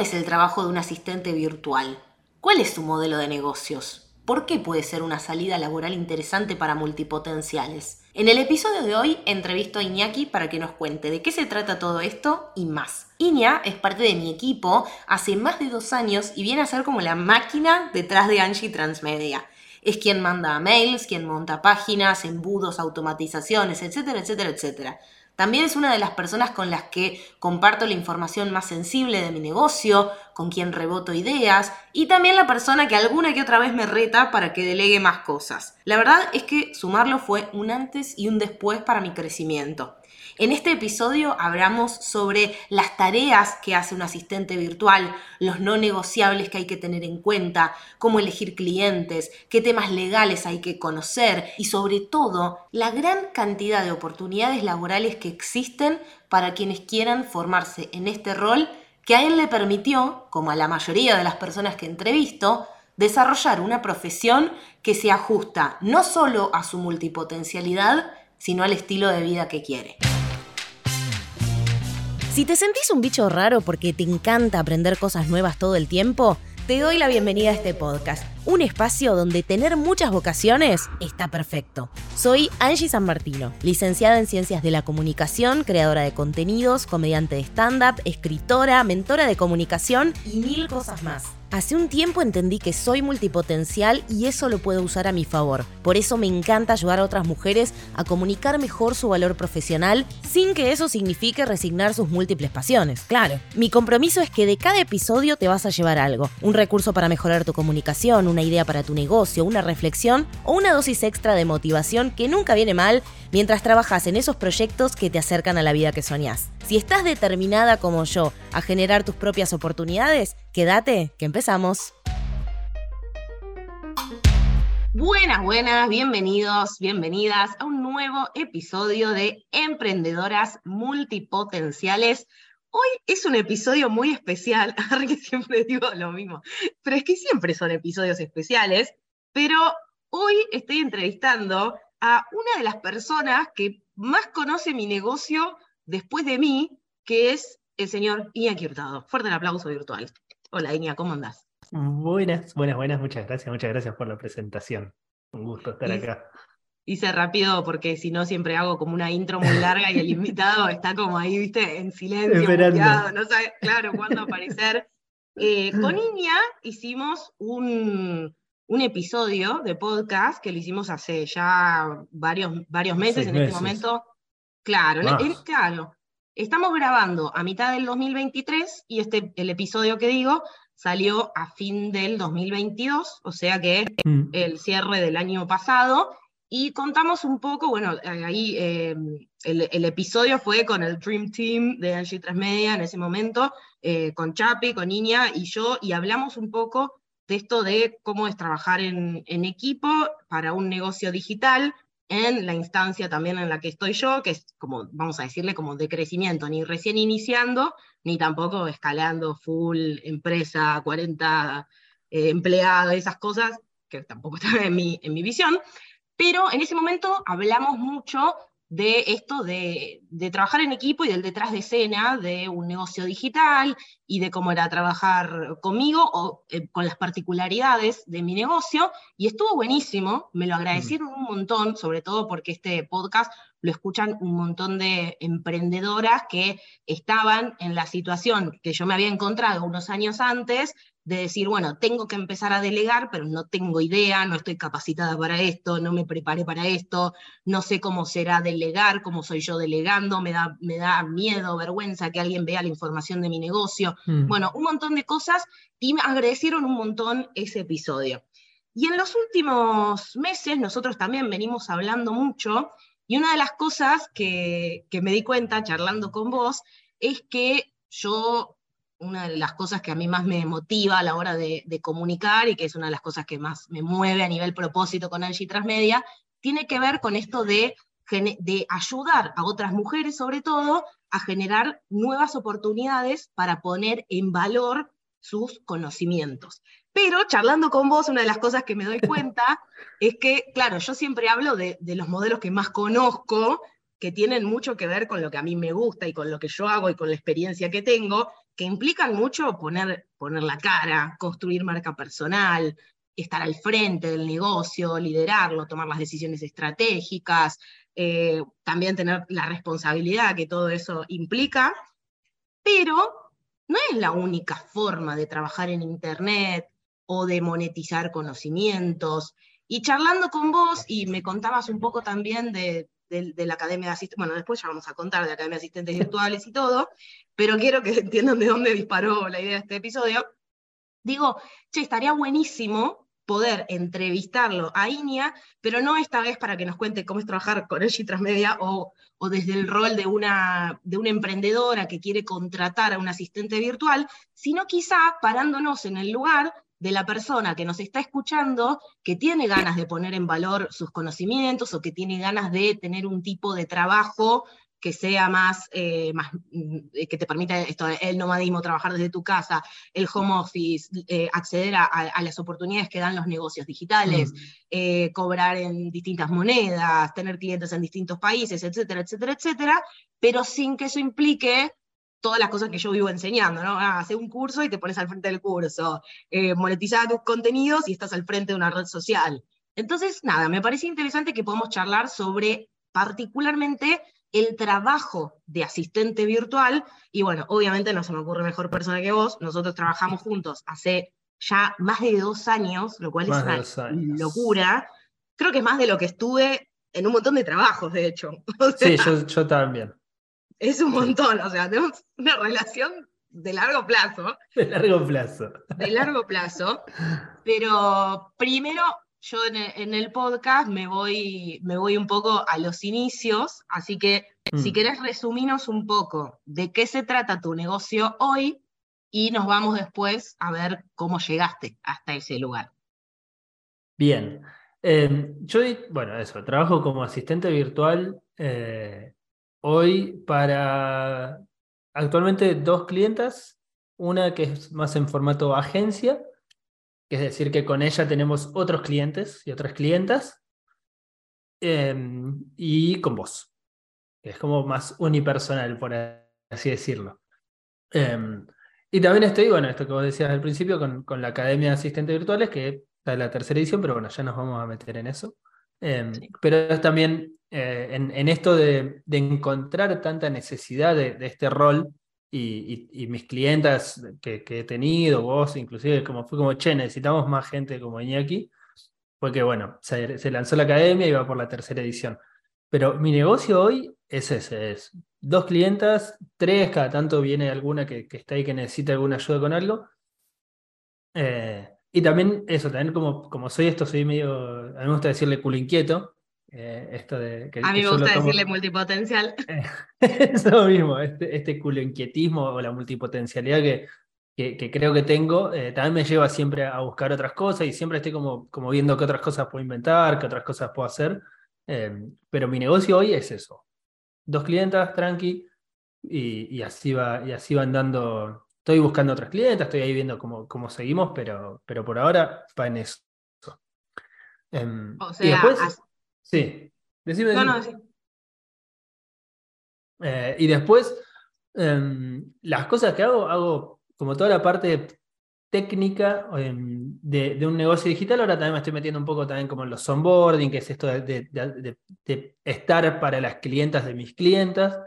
es el trabajo de un asistente virtual? ¿Cuál es su modelo de negocios? ¿Por qué puede ser una salida laboral interesante para multipotenciales? En el episodio de hoy entrevisto a Iñaki para que nos cuente de qué se trata todo esto y más. Iña es parte de mi equipo hace más de dos años y viene a ser como la máquina detrás de Angie Transmedia. Es quien manda mails, quien monta páginas, embudos, automatizaciones, etcétera, etcétera, etcétera. También es una de las personas con las que comparto la información más sensible de mi negocio, con quien reboto ideas y también la persona que alguna que otra vez me reta para que delegue más cosas. La verdad es que sumarlo fue un antes y un después para mi crecimiento. En este episodio hablamos sobre las tareas que hace un asistente virtual, los no negociables que hay que tener en cuenta, cómo elegir clientes, qué temas legales hay que conocer y sobre todo la gran cantidad de oportunidades laborales que existen para quienes quieran formarse en este rol que a él le permitió, como a la mayoría de las personas que entrevisto, desarrollar una profesión que se ajusta no solo a su multipotencialidad, sino al estilo de vida que quiere. Si te sentís un bicho raro porque te encanta aprender cosas nuevas todo el tiempo, te doy la bienvenida a este podcast, un espacio donde tener muchas vocaciones está perfecto. Soy Angie San Martino, licenciada en Ciencias de la Comunicación, creadora de contenidos, comediante de stand-up, escritora, mentora de comunicación y mil cosas más. Hace un tiempo entendí que soy multipotencial y eso lo puedo usar a mi favor. Por eso me encanta ayudar a otras mujeres a comunicar mejor su valor profesional sin que eso signifique resignar sus múltiples pasiones. Claro, mi compromiso es que de cada episodio te vas a llevar algo. Un recurso para mejorar tu comunicación, una idea para tu negocio, una reflexión o una dosis extra de motivación que nunca viene mal mientras trabajas en esos proyectos que te acercan a la vida que soñás. Si estás determinada como yo a generar tus propias oportunidades, quédate, que empezamos. Buenas, buenas, bienvenidos, bienvenidas a un nuevo episodio de Emprendedoras Multipotenciales. Hoy es un episodio muy especial, que siempre digo lo mismo, pero es que siempre son episodios especiales, pero hoy estoy entrevistando a una de las personas que más conoce mi negocio después de mí, que es el señor Iñaki Hurtado. Fuerte el aplauso virtual. Hola Iña, ¿cómo andás? Buenas, buenas, buenas, muchas gracias, muchas gracias por la presentación. Un gusto estar acá. Hice rápido porque si no siempre hago como una intro muy larga y el invitado está como ahí, viste, en silencio, no sabe, claro, cuándo aparecer. Eh, con Iña hicimos un, un episodio de podcast que lo hicimos hace ya varios, varios meses en este momento. Claro, claro. Estamos grabando a mitad del 2023 y este, el episodio que digo salió a fin del 2022, o sea que mm. el cierre del año pasado. Y contamos un poco, bueno, ahí eh, el, episodio fue con el Dream Team de Angie Transmedia en ese momento, eh, con Chapi, con Niña y yo, y hablamos un poco de esto de cómo es trabajar en, equipo para un negocio digital, en la instancia también en la que estoy yo, que es como, vamos a decirle, como de crecimiento, ni recién iniciando, ni tampoco escalando full empresa, 40 eh, empleados, esas cosas, que tampoco están en mi, en mi visión. Pero en ese momento hablamos mucho de esto de, trabajar en equipo y del detrás de escena de un negocio digital y de cómo era trabajar conmigo o eh, con las particularidades de mi negocio. Y estuvo buenísimo, me lo agradecieron un montón, sobre todo porque este podcast lo escuchan un montón de emprendedoras que estaban en la situación que yo me había encontrado unos años antes de decir, bueno, tengo que empezar a delegar, pero no tengo idea, no estoy capacitada para esto, no me preparé para esto, no sé cómo será delegar, cómo soy yo delegando, me da, me da miedo, vergüenza que alguien vea la información de mi negocio. Mm. Bueno, un montón de cosas y me agradecieron un montón ese episodio. Y en los últimos meses nosotros también venimos hablando mucho y una de las cosas que, que me di cuenta charlando con vos es que yo una de las cosas que a mí más me motiva a la hora de, comunicar y que es una de las cosas que más me mueve a nivel propósito con Angie Transmedia, tiene que ver con esto de, de ayudar a otras mujeres, sobre todo, a generar nuevas oportunidades para poner en valor sus conocimientos. Pero charlando con vos, una de las cosas que me doy cuenta es que, claro, yo siempre hablo de, de los modelos que más conozco, que tienen mucho que ver con lo que a mí me gusta y con lo que yo hago y con la experiencia que tengo, que implican mucho poner, poner la cara, construir marca personal, estar al frente del negocio, liderarlo, tomar las decisiones estratégicas, eh, también tener la responsabilidad que todo eso implica, pero no es la única forma de trabajar en Internet o de monetizar conocimientos. Y charlando con vos, y me contabas un poco también de, la Academia de Asistentes, bueno, después ya vamos a contar de la Academia de Asistentes Virtuales y todo, pero quiero que entiendan de dónde disparó la idea de este episodio. Digo, che, estaría buenísimo poder entrevistarlo a Inia, pero no esta vez para que nos cuente cómo es trabajar con y Transmedia o, o desde el rol de una, de una emprendedora que quiere contratar a un asistente virtual, sino quizá parándonos en el lugar de la persona que nos está escuchando, que tiene ganas de poner en valor sus conocimientos o que tiene ganas de tener un tipo de trabajo que sea más, eh, más mm, que te permita esto, el nomadismo, trabajar desde tu casa, el home office, eh, acceder a, las oportunidades que dan los negocios digitales, mm. eh, cobrar en distintas monedas, tener clientes en distintos países, etcétera, etcétera, etcétera, pero sin que eso implique todas las cosas que yo vivo enseñando, ¿no? Ah, hacer un curso y te pones al frente del curso, monetizar tus contenidos y estás al frente de una red social. Entonces, nada, me parece interesante que podamos charlar sobre particularmente el trabajo de asistente virtual, y bueno, obviamente no se me ocurre mejor persona que vos, nosotros trabajamos juntos hace ya más de dos años, lo cual es una locura. Creo que es más de lo que estuve en un montón de trabajos, de hecho. sí, yo, también. Es un montón, o sea, tenemos una relación de largo plazo. De largo plazo. De largo plazo. Pero primero yo en el, podcast me voy, me voy un poco a los inicios, así que si mm. querés resumirnos un poco de qué se trata tu negocio hoy y nos vamos después a ver cómo llegaste hasta ese lugar. Bien. Em, yo, bueno, eso, trabajo como asistente virtual eh, hoy para actualmente dos clientas, una que es más en formato agencia es decir, que con ella tenemos otros clientes y otras clientas, em, y con vos, que es como más unipersonal, por así decirlo. Em, y también estoy, bueno, esto que vos decías al principio, con, con la Academia de Asistentes Virtuales, que está en la tercera edición, pero bueno, ya nos vamos a meter en eso. Em, pero es también eh, en, esto de, encontrar tanta necesidad de, de este rol y, mis clientas que, he tenido, vos inclusive, como fue como, che, necesitamos más gente como Iñaki, porque bueno, se, lanzó la academia y va por la tercera edición. Pero mi negocio hoy es ese, es dos clientas, tres, cada tanto viene alguna que, está ahí que necesita alguna ayuda con algo. Eh, y también eso, también como, como soy esto, soy medio, a mí me gusta decirle culo inquieto, eh, esto de, a mí me gusta decirle multipotencial. eso mismo, este, este inquietismo o la multipotencialidad que, que, creo que tengo, eh, también me lleva siempre a buscar otras cosas y siempre estoy como, como viendo qué otras cosas puedo inventar, qué otras cosas puedo hacer. Em, pero mi negocio hoy es eso. Dos clientas, tranqui, y, y, así va, y así van dando. Estoy buscando otras clientas, estoy ahí viendo cómo, cómo seguimos, pero, pero por ahora va en eso. Em, o sea, y después, Sí, decime. Eh, y después, em, las cosas que hago, hago como toda la parte técnica em, de, un negocio digital. Ahora también me estoy metiendo un poco también como en los onboarding, que es esto de, estar para las clientas de mis clientas.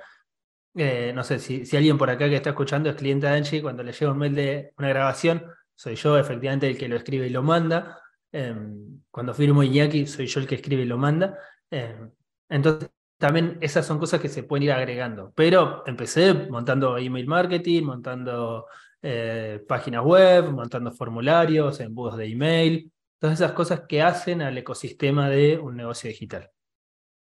Eh, no sé si, si, alguien por acá que está escuchando es cliente de Angie, cuando le llega un mail de una grabación, soy yo efectivamente el que lo escribe y lo manda. Em, cuando firmo Iñaki, soy yo el que escribe y lo manda. Em, entonces, también esas son cosas que se pueden ir agregando. Pero empecé montando email marketing, montando eh, páginas web, montando formularios, embudos de email, todas esas cosas que hacen al ecosistema de un negocio digital.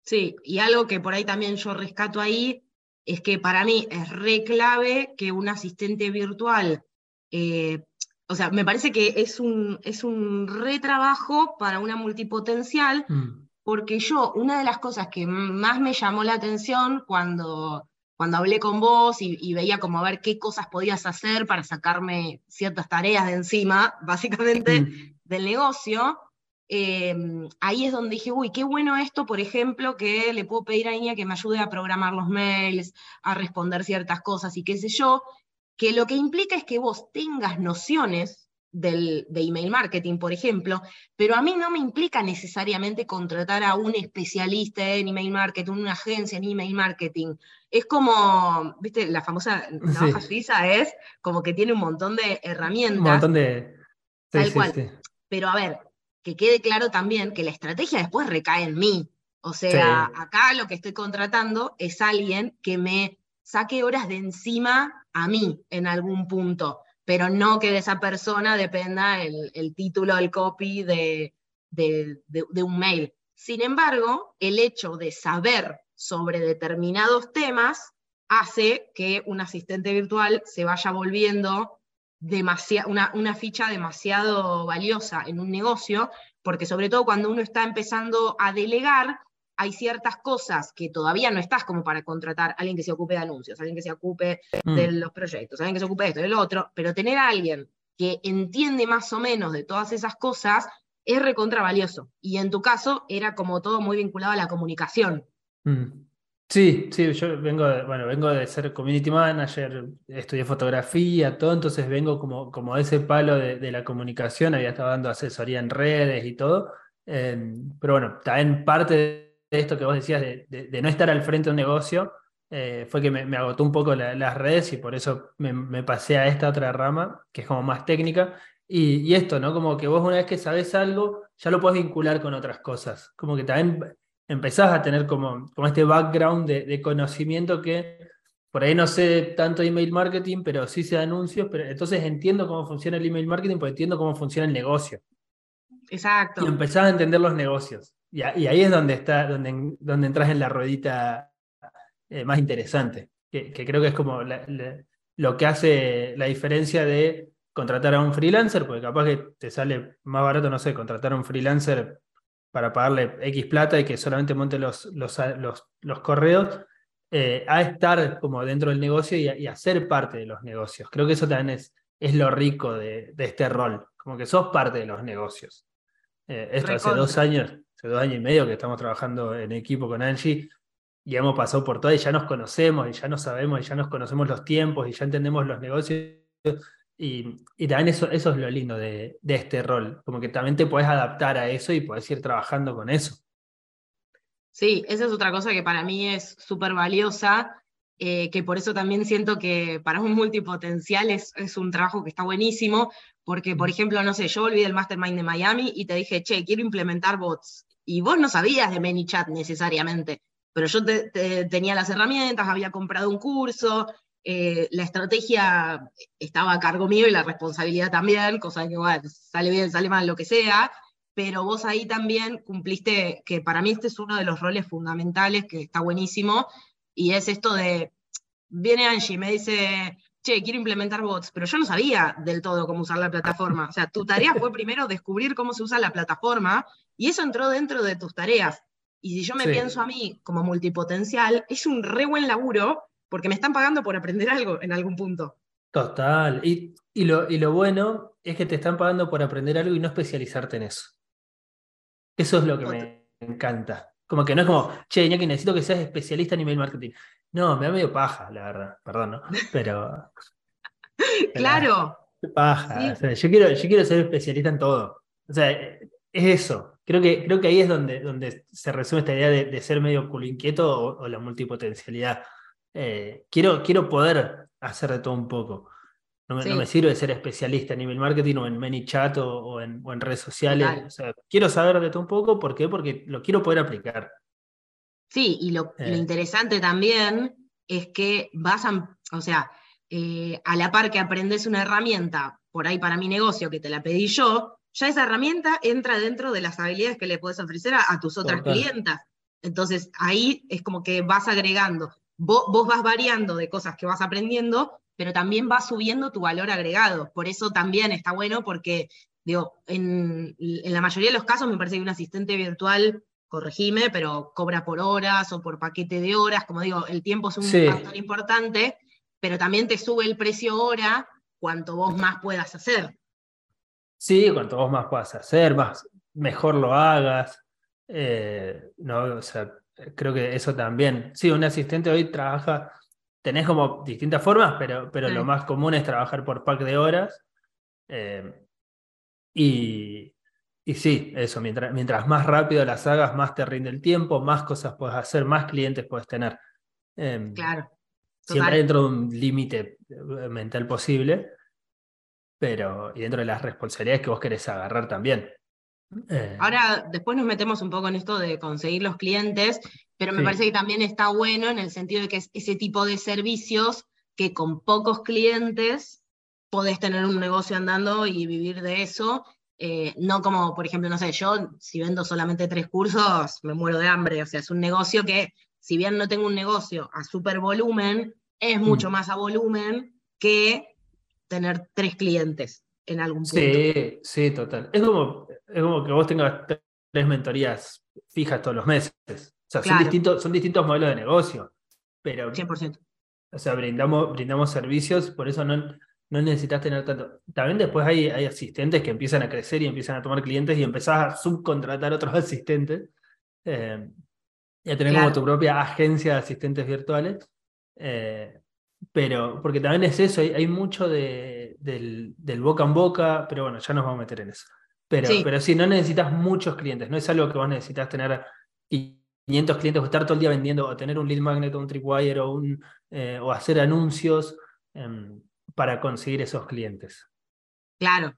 Sí, y algo que por ahí también yo rescato ahí es que para mí es re clave que un asistente virtual eh, o sea, me parece que es un, es un retrabajo para una multipotencial, mm. porque yo, una de las cosas que más me llamó la atención cuando, cuando hablé con vos y, veía como a ver qué cosas podías hacer para sacarme ciertas tareas de encima, básicamente, mm. del negocio, em, ahí es donde dije, uy, qué bueno esto, por ejemplo, que le puedo pedir a Iña que me ayude a programar los mails, a responder ciertas cosas y qué sé yo, que lo que implica es que vos tengas nociones del, de email marketing, por ejemplo, pero a mí no me implica necesariamente contratar a un especialista en email marketing, una agencia en email marketing. Es como, viste, la famosa navaja suiza es como que tiene un montón de herramientas. Un montón de... tal cual. Pero a ver, que quede claro también que la estrategia después recae en mí. O sea, acá lo que estoy contratando es alguien que me saque horas de encima a mí en algún punto, pero no que de esa persona dependa el, título, el copy de, de, un mail. Sin embargo, el hecho de saber sobre determinados temas hace que un asistente virtual se vaya volviendo una, una, ficha demasiado valiosa en un negocio, porque sobre todo cuando uno está empezando a delegar, hay ciertas cosas que todavía no estás como para contratar a alguien que se ocupe de anuncios, alguien que se ocupe mm. de los proyectos, alguien que se ocupe de esto, de lo otro, pero tener a alguien que entiende más o menos de todas esas cosas es recontra valioso. Y en tu caso era como todo muy vinculado a la comunicación. Mm. Sí, sí, yo vengo de, bueno, vengo de ser community manager, estudié fotografía, todo, entonces vengo como, como ese palo de, la comunicación, había estado dando asesoría en redes y todo, eh, pero bueno, también parte de esto que vos decías de, no estar al frente de un negocio, eh, fue que me, agotó un poco las redes y por eso me, pasé a esta otra rama, que es como más técnica. Y, esto, ¿no? Como que vos una vez que sabes algo, ya lo puedes vincular con otras cosas. Como que también empezás a tener como, como este background de, conocimiento que por ahí no sé tanto email marketing, pero sí sé anuncios, pero entonces entiendo cómo funciona el email marketing, porque entiendo cómo funciona el negocio. Exacto. Y empezás a entender los negocios. Y, ahí es donde, está, donde, donde entras en la ruedita eh, más interesante, que, creo que es como lo que hace la diferencia de contratar a un freelancer, porque capaz que te sale más barato, no sé, contratar a un freelancer para pagarle X plata y que solamente monte los, los, los, correos, eh, a estar como dentro del negocio y, y, a ser parte de los negocios. Creo que eso también es, es lo rico de, de este rol, como que sos parte de los negocios. Eh, esto hace dos años, hace dos años y medio que estamos trabajando en equipo con Angie y hemos pasado por todo y ya nos conocemos y ya nos sabemos y ya nos conocemos los tiempos y ya entendemos los negocios. Y, y también eso, eso es lo lindo de, de, este rol, como que también te puedes adaptar a eso y puedes ir trabajando con eso. Sí, esa es otra cosa que para mí es súper valiosa, eh, que por eso también siento que para un multipotencial es, es, un trabajo que está buenísimo, porque, por ejemplo, no sé, yo volví del Mastermind de Miami y te dije, che, quiero implementar bots. Y vos no sabías de ManyChat necesariamente, pero yo tenía las herramientas, había comprado un curso, eh, la estrategia estaba a cargo mío y la responsabilidad también, cosa que, bueno, sale bien, sale mal, lo que sea, pero vos ahí también cumpliste, que para mí este es uno de los roles fundamentales, que está buenísimo, y es esto de, viene Angie, me dice, che, quiero implementar bots, pero yo no sabía del todo cómo usar la plataforma. O sea, tu tarea fue primero descubrir cómo se usa la plataforma y eso entró dentro de tus tareas. Y si yo me pienso a mí como multipotencial, es un re buen laburo porque me están pagando por aprender algo en algún punto. Total. Y, y, lo, y lo bueno es que te están pagando por aprender algo y no especializarte en eso. Eso es lo que me encanta. Como que no es como, che, que necesito que seas especialista en email marketing. No, me da medio paja, la verdad, perdón, ¿no? Pero. claro. Paja. yo, quiero, yo quiero ser especialista en todo. O sea, es eso. Creo que, creo que ahí es donde, donde se resume esta idea de, ser medio culo inquieto o, la multipotencialidad. Eh, quiero, quiero poder hacer de todo un poco. No me, sirve ser especialista en email marketing o en ManyChat o, o, en, o en redes sociales. O sea, quiero saber de todo un poco. ¿Por qué? Porque lo quiero poder aplicar. Sí, y lo, eh. interesante también es que vas a, o sea, eh, a la par que aprendes una herramienta por ahí para mi negocio que te la pedí yo, ya esa herramienta entra dentro de las habilidades que le puedes ofrecer a, tus otras clientas. Entonces ahí es como que vas agregando, vos, vas variando de cosas que vas aprendiendo, pero también vas subiendo tu valor agregado. Por eso también está bueno porque, digo, en, en la mayoría de los casos me parece que un asistente virtual corregime, pero cobra por horas o por paquete de horas, como digo, el tiempo es un factor importante, pero también te sube el precio hora cuanto vos más puedas hacer. Sí, cuanto vos más puedas hacer, más, mejor lo hagas. Eh, no, o sea, creo que eso también. Sí, un asistente hoy trabaja, tenés como distintas formas, pero, pero lo más común es trabajar por pack de horas. Eh, y, y sí, eso, mientras, mientras más rápido las hagas, más te rinde el tiempo, más cosas puedes hacer, más clientes puedes tener. Em, claro. Siempre dentro de un límite eh, mental posible, pero y dentro de las responsabilidades que vos querés agarrar también. Eh, Ahora, después nos metemos un poco en esto de conseguir los clientes, pero me parece que también está bueno en el sentido de que es ese tipo de servicios que con pocos clientes podés tener un negocio andando y vivir de eso. Eh, no como, por ejemplo, no sé, yo si vendo solamente tres cursos, me muero de hambre. O sea, es un negocio que, si bien no tengo un negocio a super volumen, es mucho mm. más a volumen que tener tres clientes en algún punto. Sí, sí, total. Es como, es como que vos tengas tres mentorías fijas todos los meses. Son, distintos, son distintos modelos de negocio. Pero, 100%. O sea, brindamos, brindamos servicios, por eso no, no necesitas tener tanto. También después hay, hay asistentes que empiezan a crecer y empiezan a tomar clientes y empezás a subcontratar otros asistentes. Eh, y a tener como tu propia agencia de asistentes virtuales. Eh, pero, porque también es eso, hay, mucho de, del, boca en boca, pero bueno, ya nos vamos a meter en eso. Pero sí. pero sí, no necesitas muchos clientes, no es algo que vos necesitas tener 500 clientes o estar todo el día vendiendo o tener un lead magnet o un tripwire o, un, eh, o hacer anuncios em, para conseguir esos clientes. Claro,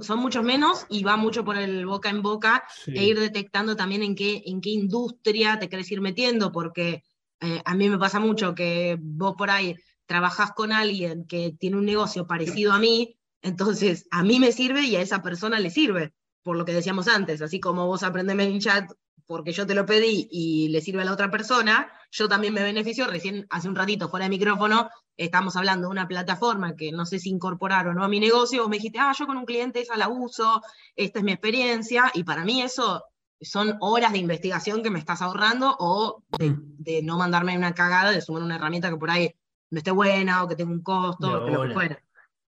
son muchos menos y va mucho por el boca en boca e ir detectando también en qué, en qué industria te querés ir metiendo, porque eh, a mí me pasa mucho que vos por ahí trabajás con alguien que tiene un negocio parecido a mí, entonces a mí me sirve y a esa persona le sirve, por lo que decíamos antes, así como vos aprendeme en chat porque yo te lo pedí y le sirve a la otra persona, yo también me beneficio. Recién, hace un ratito, fuera de micrófono, estamos hablando de una plataforma que no sé si incorporar o no a mi negocio, vos me dijiste, ah, yo con un cliente esa la uso, esta es mi experiencia, y para mí eso son horas de investigación que me estás ahorrando o de, de no mandarme una cagada de sumar una herramienta que por ahí no esté buena o que tenga un costo, que lo que fuera.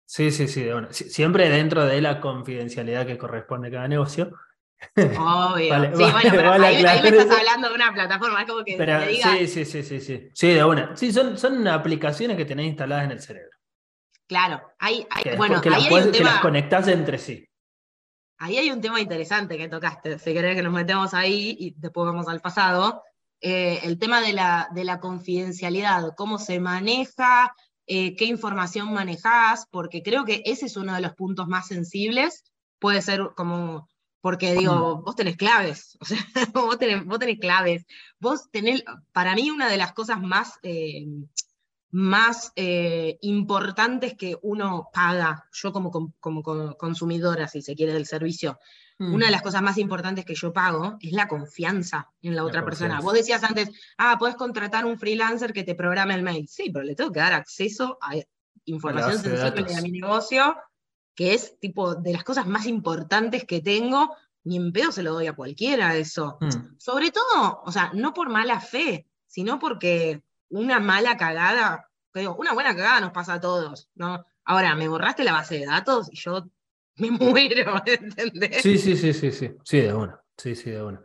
Sí, sí, sí, Siempre dentro de la confidencialidad que corresponde a cada negocio. Obvio. sí, bueno, ahí, me estás hablando de una plataforma, es como que Sí, sí, sí, sí, sí. Sí, de una. Sí, son, son aplicaciones que tenés instaladas en el cerebro. Claro, hay, bueno, que, ahí las, hay que las conectás entre sí. Ahí hay un tema interesante que tocaste. Si querés que nos metemos ahí y después vamos al pasado. Eh, el tema de la, de la, confidencialidad, cómo se maneja, eh, qué información manejás, porque creo que ese es uno de los puntos más sensibles. Puede ser como, porque digo, mm. vos tenés claves, o sea, vos tenés, vos tenés claves. Vos tenés, para mí, una de las cosas más, eh, más importantes que uno paga, yo como, como, como consumidora, si se quiere, del servicio, una de mm. las cosas más importantes que yo pago es la confianza en la, otra persona. Vos decías antes, ah, puedes contratar un freelancer que te programe el mail. Sí, pero le tengo que dar acceso a información sensible de, mi negocio, que es tipo de las cosas más importantes que tengo. Ni en pedo se lo doy a cualquiera eso. Mm. Sobre todo, o sea, no por mala fe, sino porque una mala cagada, una buena cagada nos pasa a todos, ¿no? Ahora, me borraste la base de datos y yo me muero, ¿entendés? Sí, sí, sí, sí, sí, sí, de uno, sí, sí, de uno.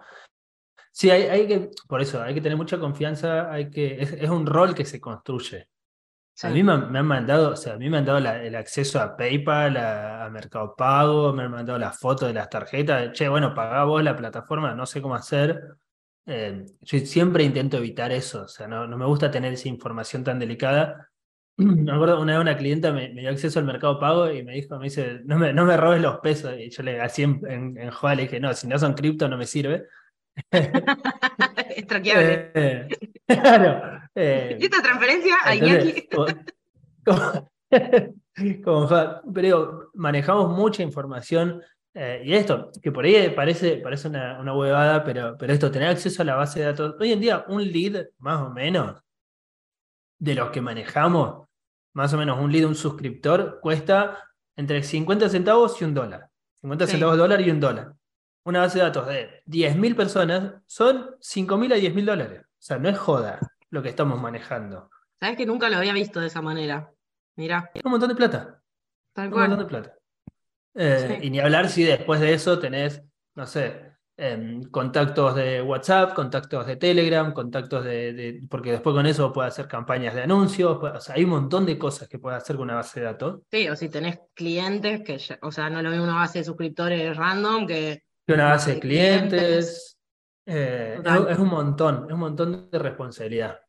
Sí, hay, hay, que, por eso, hay que tener mucha confianza, hay que, es, un rol que se construye. A mí me, han mandado, o sea, a mí me han dado el acceso a PayPal, a, Mercado Pago, me han mandado las fotos de las tarjetas. Che, bueno, pagá vos la plataforma, no sé cómo hacer. Eh, yo siempre intento evitar eso, o sea, no, no me gusta tener esa información tan delicada me acuerdo una vez una clienta me, dio acceso al mercado pago y me dijo, me dice, no me, no me robes los pesos. Y yo le así en, en, en le dije, no, si no son cripto no me sirve. es eh, claro. Eh, ¿Esta transferencia a Iñaki? pero manejamos mucha información eh, y esto, que por ahí parece, parece una, una huevada, pero, pero esto, tener acceso a la base de datos. Hoy en día, un lead, más o menos, de los que manejamos, más o menos un lead, un suscriptor, cuesta entre 50 centavos y un dólar. 50 centavos de dólar y un dólar. Una base de datos de 10.000 personas son 5.000 a 10.000 dólares. O sea, no es joda lo que estamos manejando. Sabes que nunca lo había visto de esa manera. Mira. Es un montón de plata. un montón de plata. Eh, y ni hablar si después de eso tenés, no sé, em, contactos de WhatsApp, contactos de Telegram, contactos de, porque después con eso puede hacer campañas de anuncios, o sea, hay un montón de cosas que puede hacer con una base de datos. Sí, o si tenés clientes, que o sea, no lo mismo una base de suscriptores random que... una base de clientes. Eh, es, un montón, es un montón de responsabilidad.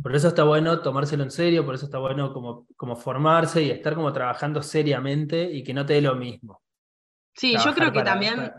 Por eso está bueno tomárselo en serio, por eso está bueno como, como formarse y estar como trabajando seriamente y que no te dé lo mismo. Sí, yo creo que también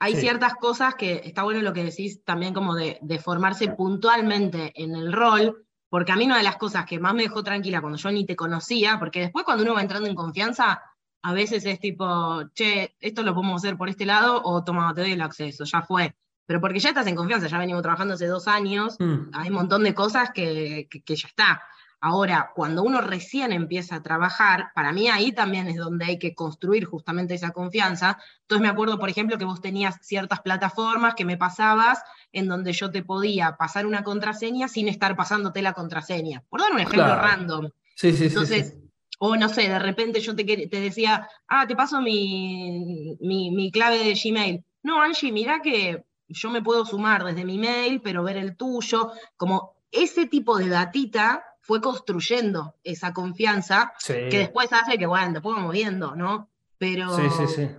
hay ciertas cosas que está bueno lo que decís también como de, de, formarse puntualmente en el rol, porque a mí una de las cosas que más me dejó tranquila cuando yo ni te conocía, porque después cuando uno va entrando en confianza, a veces es tipo, che, esto lo podemos hacer por este lado o toma, te doy el acceso, ya fue pero porque ya estás en confianza, ya venimos trabajando hace dos años, mm. hay un montón de cosas que, que, ya está. Ahora, cuando uno recién empieza a trabajar, para mí ahí también es donde hay que construir justamente esa confianza. Entonces me acuerdo, por ejemplo, que vos tenías ciertas plataformas que me pasabas en donde yo te podía pasar una contraseña sin estar pasándote la contraseña. Por dar un ejemplo random. Sí, sí, Entonces, sí, O no sé, de repente yo te, te decía, ah, te paso mi, mi, mi clave de Gmail. No, Angie, mira que yo me puedo sumar desde mi mail, pero ver el tuyo, como ese tipo de datita fue construyendo esa confianza que después hace que, bueno, después vamos viendo, ¿no? Pero... Sí, sí, sí.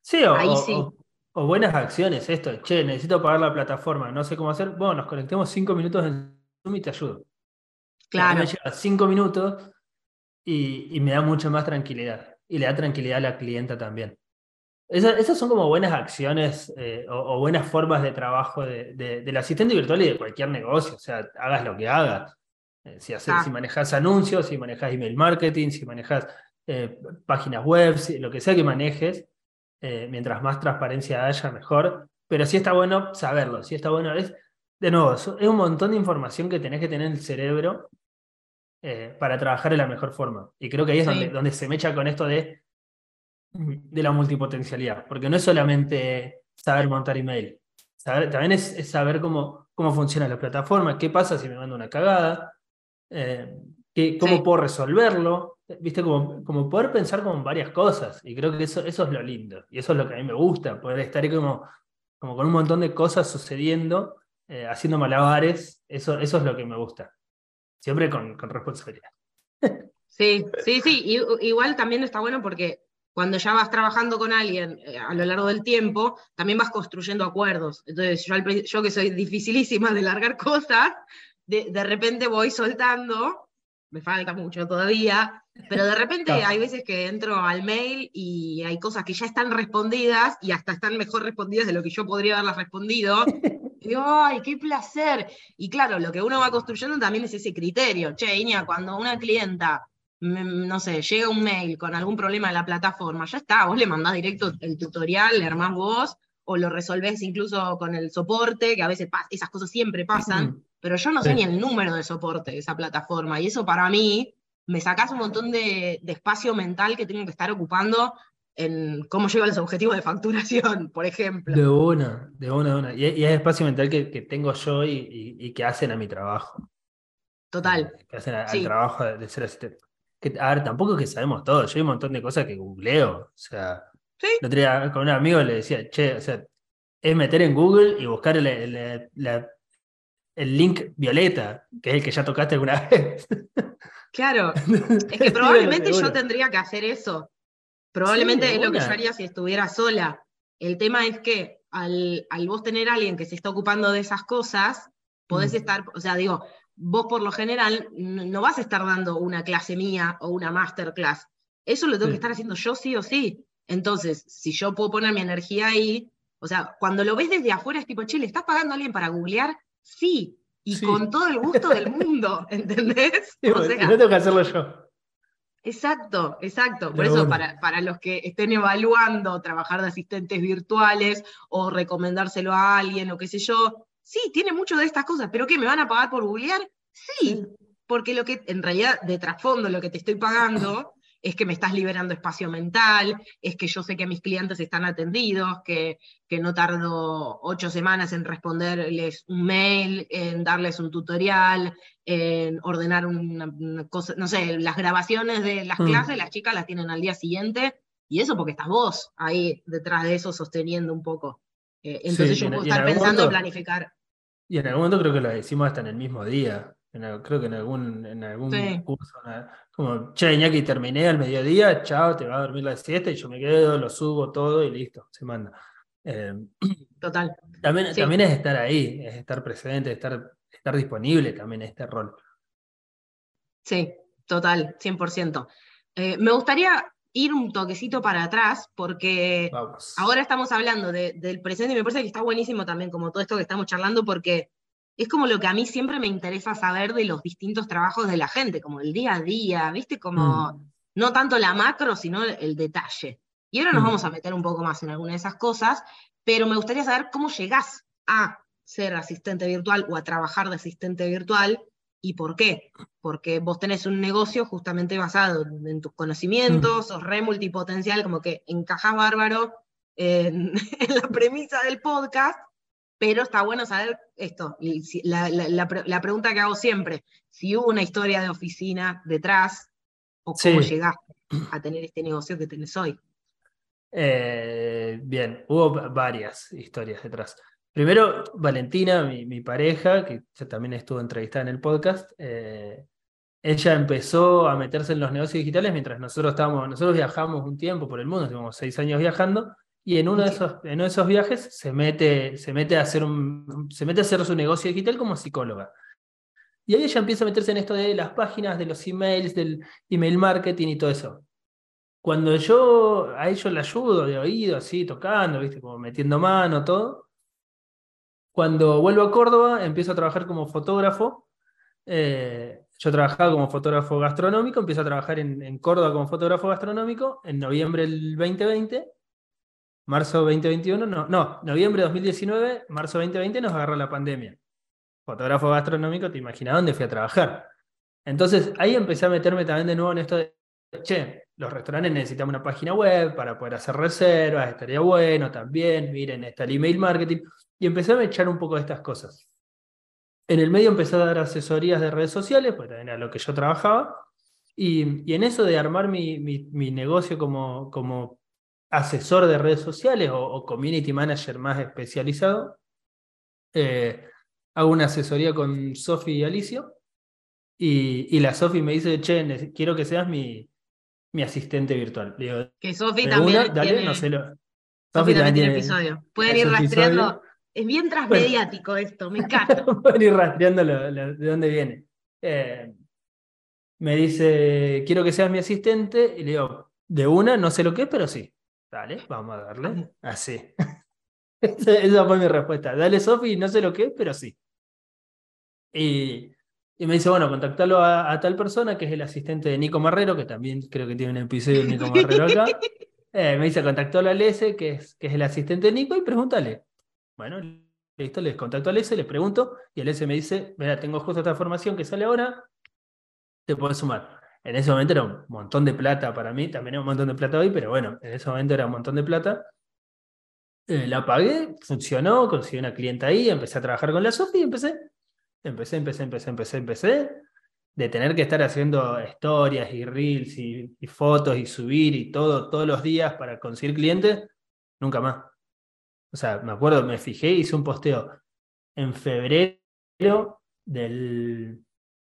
Sí, o, ahí sí. O, buenas acciones, esto, che, necesito pagar la plataforma, no sé cómo hacer, bueno, nos conectemos cinco minutos en Zoom y te ayudo. Claro. Me lleva cinco minutos y, y me da mucha más tranquilidad. Y le da tranquilidad a la clienta también esas son como buenas acciones eh, o, buenas formas de trabajo de, del asistente virtual y de cualquier negocio. O sea, hagas lo que hagas. Eh, si, haces, si manejas anuncios, si manejas email marketing, si manejas eh, páginas web, lo que sea que manejes, mientras más transparencia haya, mejor. Pero sí está bueno saberlo, sí está bueno. Es, de nuevo, es un montón de información que tenés que tener en el cerebro para trabajar de la mejor forma. Y creo que ahí es donde, donde se me echa con esto de de la multipotencialidad, porque no es solamente saber montar email, también es, saber cómo, cómo funciona la plataforma, qué pasa si me mando una cagada, eh, cómo puedo resolverlo, viste, como, como poder pensar con varias cosas, y creo que eso, eso es lo lindo, y eso es lo que a mí me gusta, poder estar como, como con un montón de cosas sucediendo, eh, haciendo malabares, eso, eso es lo que me gusta, siempre con, con responsabilidad. Sí, sí, sí, igual también está bueno porque cuando ya vas trabajando con alguien eh, a lo largo del tiempo, también vas construyendo acuerdos. Entonces, yo, yo que soy dificilísima de largar cosas, de, de, repente voy soltando, me falta mucho todavía, pero de repente hay veces que entro al mail y hay cosas que ya están respondidas y hasta están mejor respondidas de lo que yo podría haberlas respondido. Y ¡ay, qué placer! Y claro, lo que uno va construyendo también es ese criterio. Che, Iña, cuando una clienta no sé, llega un mail con algún problema de la plataforma, ya está, vos le mandás directo el tutorial, le armás vos, o lo resolvés incluso con el soporte, que a veces esas cosas siempre pasan, pero yo no sé ni el número de soporte de esa plataforma, y eso para mí me sacás un montón de, espacio mental que tengo que estar ocupando en cómo llego a los objetivos de facturación, por ejemplo. De una, de una, de una. Y, y es espacio mental que, tengo yo y, que hacen a mi trabajo. Total. Que hacen al trabajo de, de ser asistente a ver, tampoco es que sabemos todo. Yo hay un montón de cosas que googleo. O sea, ¿Sí? con un amigo le decía, che, o sea, es meter en Google y buscar el, el, link violeta, que es el que ya tocaste alguna vez. Claro, es que probablemente yo tendría que hacer eso. Probablemente es lo que yo haría si estuviera sola. El tema es que al, al, vos tener a alguien que se está ocupando de esas cosas, podés mm. estar, o sea, digo, vos por lo general no vas a estar dando una clase mía o una masterclass. Eso lo tengo que estar haciendo yo sí o sí. Entonces, si yo puedo poner mi energía ahí, o sea, cuando lo ves desde afuera es tipo, che, ¿le estás pagando a alguien para googlear? Sí, y con todo el gusto del mundo, ¿entendés? o sea, no tengo que hacerlo yo. Exacto, exacto. Por eso, para, para, los que estén evaluando trabajar de asistentes virtuales o recomendárselo a alguien o qué sé yo, Sí, tiene mucho de estas cosas, pero ¿qué? ¿Me van a pagar por googlear? Sí, porque lo que en realidad de trasfondo lo que te estoy pagando es que me estás liberando espacio mental, es que yo sé que mis clientes están atendidos, que, que no tardo ocho semanas en responderles un mail, en darles un tutorial, en ordenar una, cosa, no sé, las grabaciones de las mm. clases, las chicas las tienen al día siguiente, Y eso porque estás vos ahí detrás de eso sosteniendo un poco. Eh, entonces yo puedo estar pensando en planificar. Y en algún momento creo que lo decimos hasta en el mismo día. Creo que en algún, en algún curso, como, che, Iñaki, terminé al mediodía, chao, te va a dormir la siesta y yo me quedo, lo subo todo y listo, se manda. Eh, Total. También, también es estar ahí, es estar presente, estar, estar disponible también este rol. Sí, total, 100%. Eh, me gustaría ir un toquecito para atrás, porque ahora estamos hablando del presente y me parece que está buenísimo también como todo esto que estamos charlando, porque es como lo que a mí siempre me interesa saber de los distintos trabajos de la gente, como el día a día, ¿viste? Como mm. no tanto la macro, sino el detalle. Y ahora nos mm. vamos a meter un poco más en alguna de esas cosas, pero me gustaría saber cómo llegás a ser asistente virtual o a trabajar de asistente virtual ¿Y por qué? Porque vos tenés un negocio justamente basado en tus conocimientos, mm. sos re multipotencial, como que encajás bárbaro en, la premisa del podcast, pero está bueno saber esto. Y la, pregunta que hago siempre, si hubo una historia de oficina detrás, o cómo llegaste a tener este negocio que tenés hoy. Eh, bien, hubo varias historias detrás. Primero, Valentina, mi, pareja, que también estuvo entrevistada en el podcast, eh, ella empezó a meterse en los negocios digitales mientras nosotros estábamos, nosotros viajamos un tiempo por el mundo, estuvimos seis años viajando, y en uno de esos, en uno de esos viajes se mete, se, mete a hacer un, se mete a hacer su negocio digital como psicóloga. Y ahí ella empieza a meterse en esto de las páginas, de los emails, del email marketing y todo eso. Cuando yo a ellos le ayudo de oído, así, tocando, ¿viste? como metiendo mano, todo, cuando vuelvo a Córdoba, empiezo a trabajar como fotógrafo. Eh, yo trabajaba como fotógrafo gastronómico, empiezo a trabajar en, Córdoba como fotógrafo gastronómico en noviembre del 2020, marzo 2021, no, no, noviembre 2019, marzo 2020 nos agarró la pandemia. Fotógrafo gastronómico, te imaginas dónde fui a trabajar. Entonces ahí empecé a meterme también de nuevo en esto de, che, los restaurantes necesitan una página web para poder hacer reservas, estaría bueno también, miren, está el email marketing. Y empecé a echar un poco de estas cosas. En el medio empecé a dar asesorías de redes sociales, pues también era lo que yo trabajaba. Y, en eso de armar mi, mi, negocio como, como, asesor de redes sociales o, community manager más especializado, eh, hago una asesoría con Sofi y Alicio. Y, y la Sofi me dice, che, quiero que seas mi, mi asistente virtual. que Sofi también. dale, no sé lo, Sofi también, tiene episodio. Pueden ir rastreando. Es bien transmediático esto, me encanta. Pueden ir rastreando de dónde viene. Eh, me dice, quiero que seas mi asistente, y le digo, de una, no sé lo que es, pero sí. Dale, vamos a darle. Así. Esa fue mi respuesta. Dale, Sofi, no sé lo que es, pero sí. Y, me dice, bueno, contactarlo a, tal persona, que es el asistente de Nico Marrero, que también creo que tiene un episodio de Nico Marrero acá. Eh, me dice, contactó a Lese, que es, que es el asistente de Nico, y pregúntale. Bueno, listo, les contacto al S, les pregunto, y el S me dice, mira, tengo justo esta formación que sale ahora, te puedes sumar. En ese momento era un montón de plata para mí, también era un montón de plata hoy, pero bueno, en ese momento era un montón de plata. Eh, la pagué, funcionó, conseguí una clienta ahí, empecé a trabajar con la Sofi y empecé. Empecé, empecé, empecé, empecé, empecé. De tener que estar haciendo historias y reels y, y fotos y subir y todo todos los días para conseguir clientes, nunca más. O sea, me acuerdo, me fijé, hice un posteo en febrero del.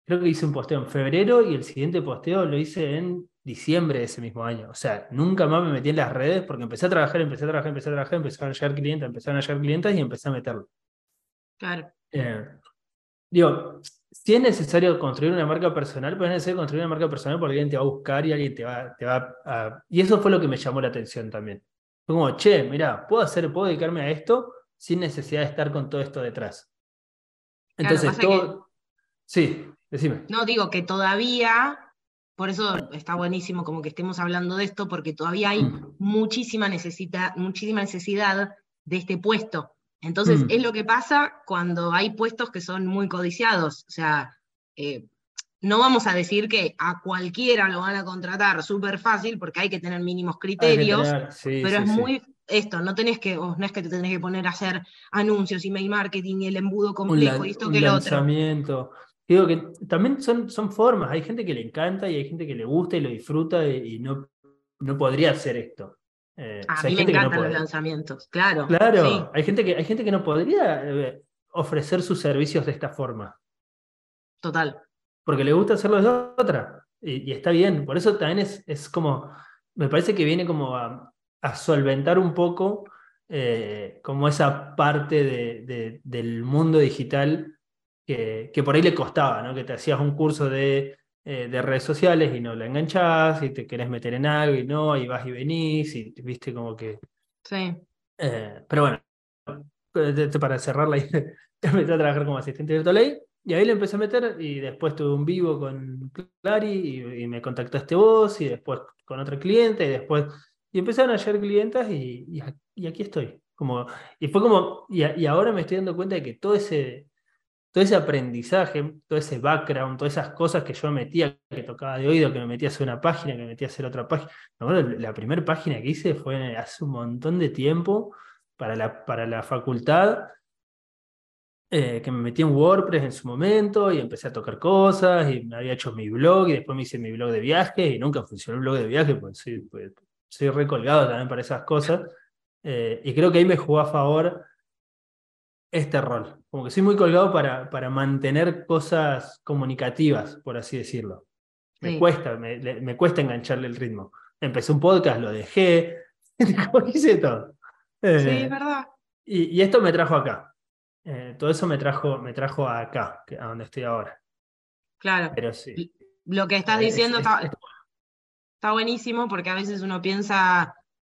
Creo que hice un posteo en febrero y el siguiente posteo lo hice en diciembre de ese mismo año. O sea, nunca más me metí en las redes porque empecé a trabajar, empecé a trabajar, empecé a trabajar, empezaron a llegar clientes, empezaron a llegar clientes y empecé a meterlo. Claro. Eh, digo, si es necesario construir una marca personal, pues es necesario construir una marca personal porque alguien te va a buscar y alguien te va, te va a... Y eso fue lo que me llamó la atención también. Fue como, che, mira, puedo hacer, puedo dedicarme a esto sin necesidad de estar con todo esto detrás. Entonces, todo. Sí, decime. No, digo que todavía, por eso está buenísimo como que estemos hablando de esto, porque todavía hay mm. muchísima, muchísima necesidad de este puesto. Entonces, mm. es lo que pasa cuando hay puestos que son muy codiciados. O sea, eh, no vamos a decir que a cualquiera lo van a contratar súper fácil, porque hay que tener mínimos criterios, pero es muy esto, no tenés que, no es que te tenés que poner a hacer anuncios, email marketing y el embudo complejo y esto que lo otro. Digo que también son, son formas, hay gente que le encanta y hay gente que le gusta y lo disfruta y, no, no podría hacer esto. Eh, a mí me encantan los lanzamientos, claro. Claro, hay, gente que, hay gente que no podría eh, ofrecer sus servicios de esta forma. Total. Porque le gusta hacerlo de otra. Y, está bien. Por eso también es, es como, me parece que viene como a, solventar un poco eh, como esa parte de, del mundo digital que, que, por ahí le costaba, ¿no? Que te hacías un curso de eh, de redes sociales y no la enganchás y te querés meter en algo y no, y vas y venís y viste como que... Sí. Eh, pero bueno, para cerrarla, empecé a trabajar como asistente virtual y ahí le empecé a meter y después tuve un vivo con Clary y, me contactaste vos y después con otro cliente y después... Y empezaron a llegar clientas y, y, aquí estoy. Como, y fue como, y, y ahora me estoy dando cuenta de que todo ese, todo ese aprendizaje, todo ese background, todas esas cosas que yo metía, que tocaba de oído, que me metía a hacer una página, que me metía a hacer otra página. la primera página que hice fue hace un montón de tiempo para la, para la facultad, eh, que me metí en WordPress en su momento y empecé a tocar cosas y me había hecho mi blog y después me hice mi blog de viaje y nunca funcionó el blog de viaje, pues soy, pues, soy recolgado también para esas cosas. Eh, y creo que ahí me jugó a favor este rol. Como que soy muy colgado para, para mantener cosas comunicativas, por así decirlo. Me cuesta, me, cuesta engancharle el ritmo. Empecé un podcast, lo dejé, hice todo. sí, es eh, verdad. Y, esto me trajo acá. Eh, todo eso me trajo, me trajo acá, a donde estoy ahora. Claro. Pero sí. Lo que estás diciendo está, está buenísimo porque a veces uno piensa,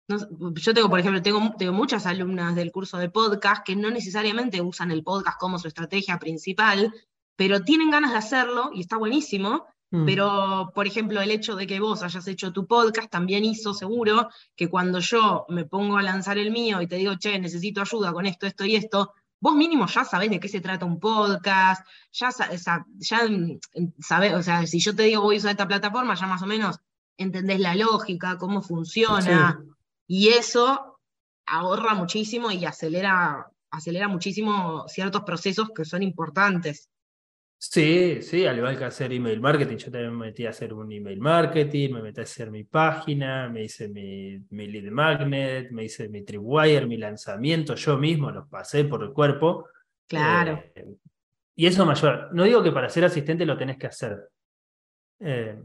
yo tengo, por ejemplo, tengo, tengo muchas alumnas del curso de podcast que no necesariamente usan el podcast como su estrategia principal, pero tienen ganas de hacerlo y está buenísimo. Mm. Pero, por ejemplo, el hecho de que vos hayas hecho tu podcast también hizo seguro que cuando yo me pongo a lanzar el mío y te digo, che, necesito ayuda con esto, esto y esto, vos mínimo ya sabés de qué se trata un podcast, ya, ya mm, sabés, o sea, si yo te digo voy a usar esta plataforma, ya más o menos entendés la lógica, cómo funciona. Y eso ahorra muchísimo y acelera, acelera muchísimo ciertos procesos que son importantes. Sí, sí, al igual que hacer email marketing, yo también me metí a hacer un email marketing, me metí a hacer mi página, me hice mi, mi lead magnet, me hice mi tripwire, mi lanzamiento, yo mismo los pasé por el cuerpo. Claro. Eh, y eso mayor. No digo que para ser asistente lo tenés que hacer. Eh,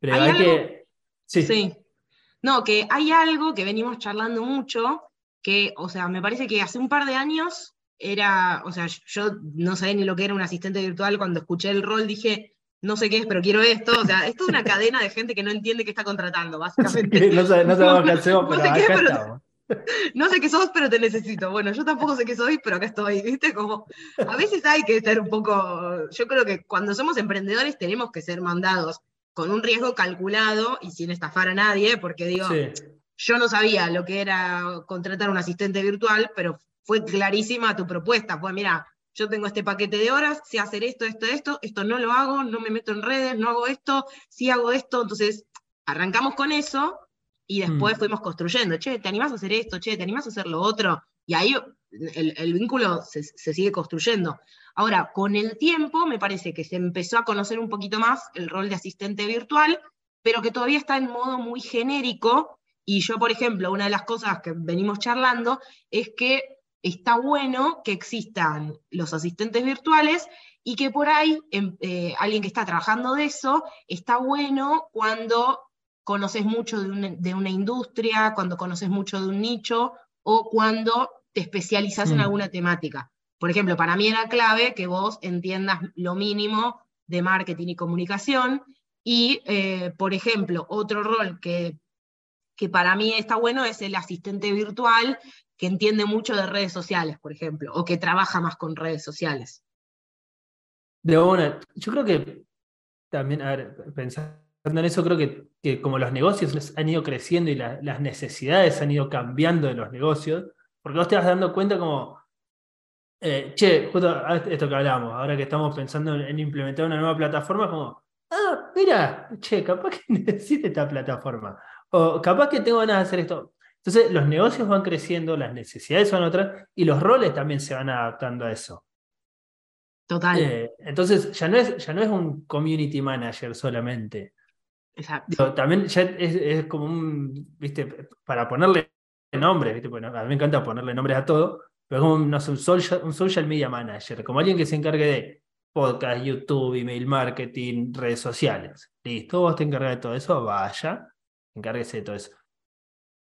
pero hay, que. Sí. sí. No, que hay algo que venimos charlando mucho, que, o sea, me parece que hace un par de años era, o sea, yo no sabía ni lo que era un asistente virtual, cuando escuché el rol dije, no sé qué es, pero quiero esto, o sea, es toda una cadena de gente que no entiende qué está contratando, básicamente. no, sabemos qué hacemos, pero acá estamos. No sé qué sos, pero te necesito. Bueno, yo tampoco sé qué soy, pero acá estoy. ¿Viste? Como a veces hay que ser un poco. Yo creo que cuando somos emprendedores tenemos que ser mandados con un riesgo calculado y sin estafar a nadie, porque digo, yo no sabía lo que era contratar un asistente virtual, pero fue clarísima tu propuesta. Pues mira, yo tengo este paquete de horas, sé hacer esto, esto, esto, esto no lo hago, no me meto en redes, no hago esto, sí hago esto. Entonces, arrancamos con eso y después mm. fuimos construyendo. Che, ¿te animás a hacer esto? Che, ¿te animás a hacer lo otro? Y ahí el, vínculo se, sigue construyendo. Ahora, con el tiempo me parece que se empezó a conocer un poquito más el rol de asistente virtual, pero que todavía está en modo muy genérico. Y yo, por ejemplo, una de las cosas que venimos charlando es que está bueno que existan los asistentes virtuales y que por ahí em, eh, alguien que está trabajando de eso, está bueno cuando conoces mucho de de una industria, cuando conoces mucho de un nicho o cuando te especializas en mm. alguna temática. Por ejemplo, para mí era clave que vos entiendas lo mínimo de marketing y comunicación. Y, eh, por ejemplo, otro rol que, que para mí está bueno es el asistente virtual que entiende mucho de redes sociales, por ejemplo, o que trabaja más con redes sociales. De una, yo creo que también, a ver, pensando en eso, creo que, que como los negocios han ido creciendo y las necesidades han ido cambiando de los negocios, porque vos te vas dando cuenta como, eh, che, justo esto que hablamos, ahora que estamos pensando en, implementar una nueva plataforma, como, ah, mira, che, capaz que necesite esta plataforma. O capaz que tengo ganas de hacer esto. Entonces, los negocios van creciendo, las necesidades son otras y los roles también se van adaptando a eso. Total. Eh, entonces, ya no, es, ya no es un community manager solamente. Exacto. también ya es, como un, viste, para ponerle nombres, ¿viste? Bueno, a mí me encanta ponerle nombres a todo, pero como un, social, un social media manager, como alguien que se encargue de podcast, YouTube, email marketing, redes sociales. Listo, vos te encargas de todo eso, vaya, encárguese de todo eso.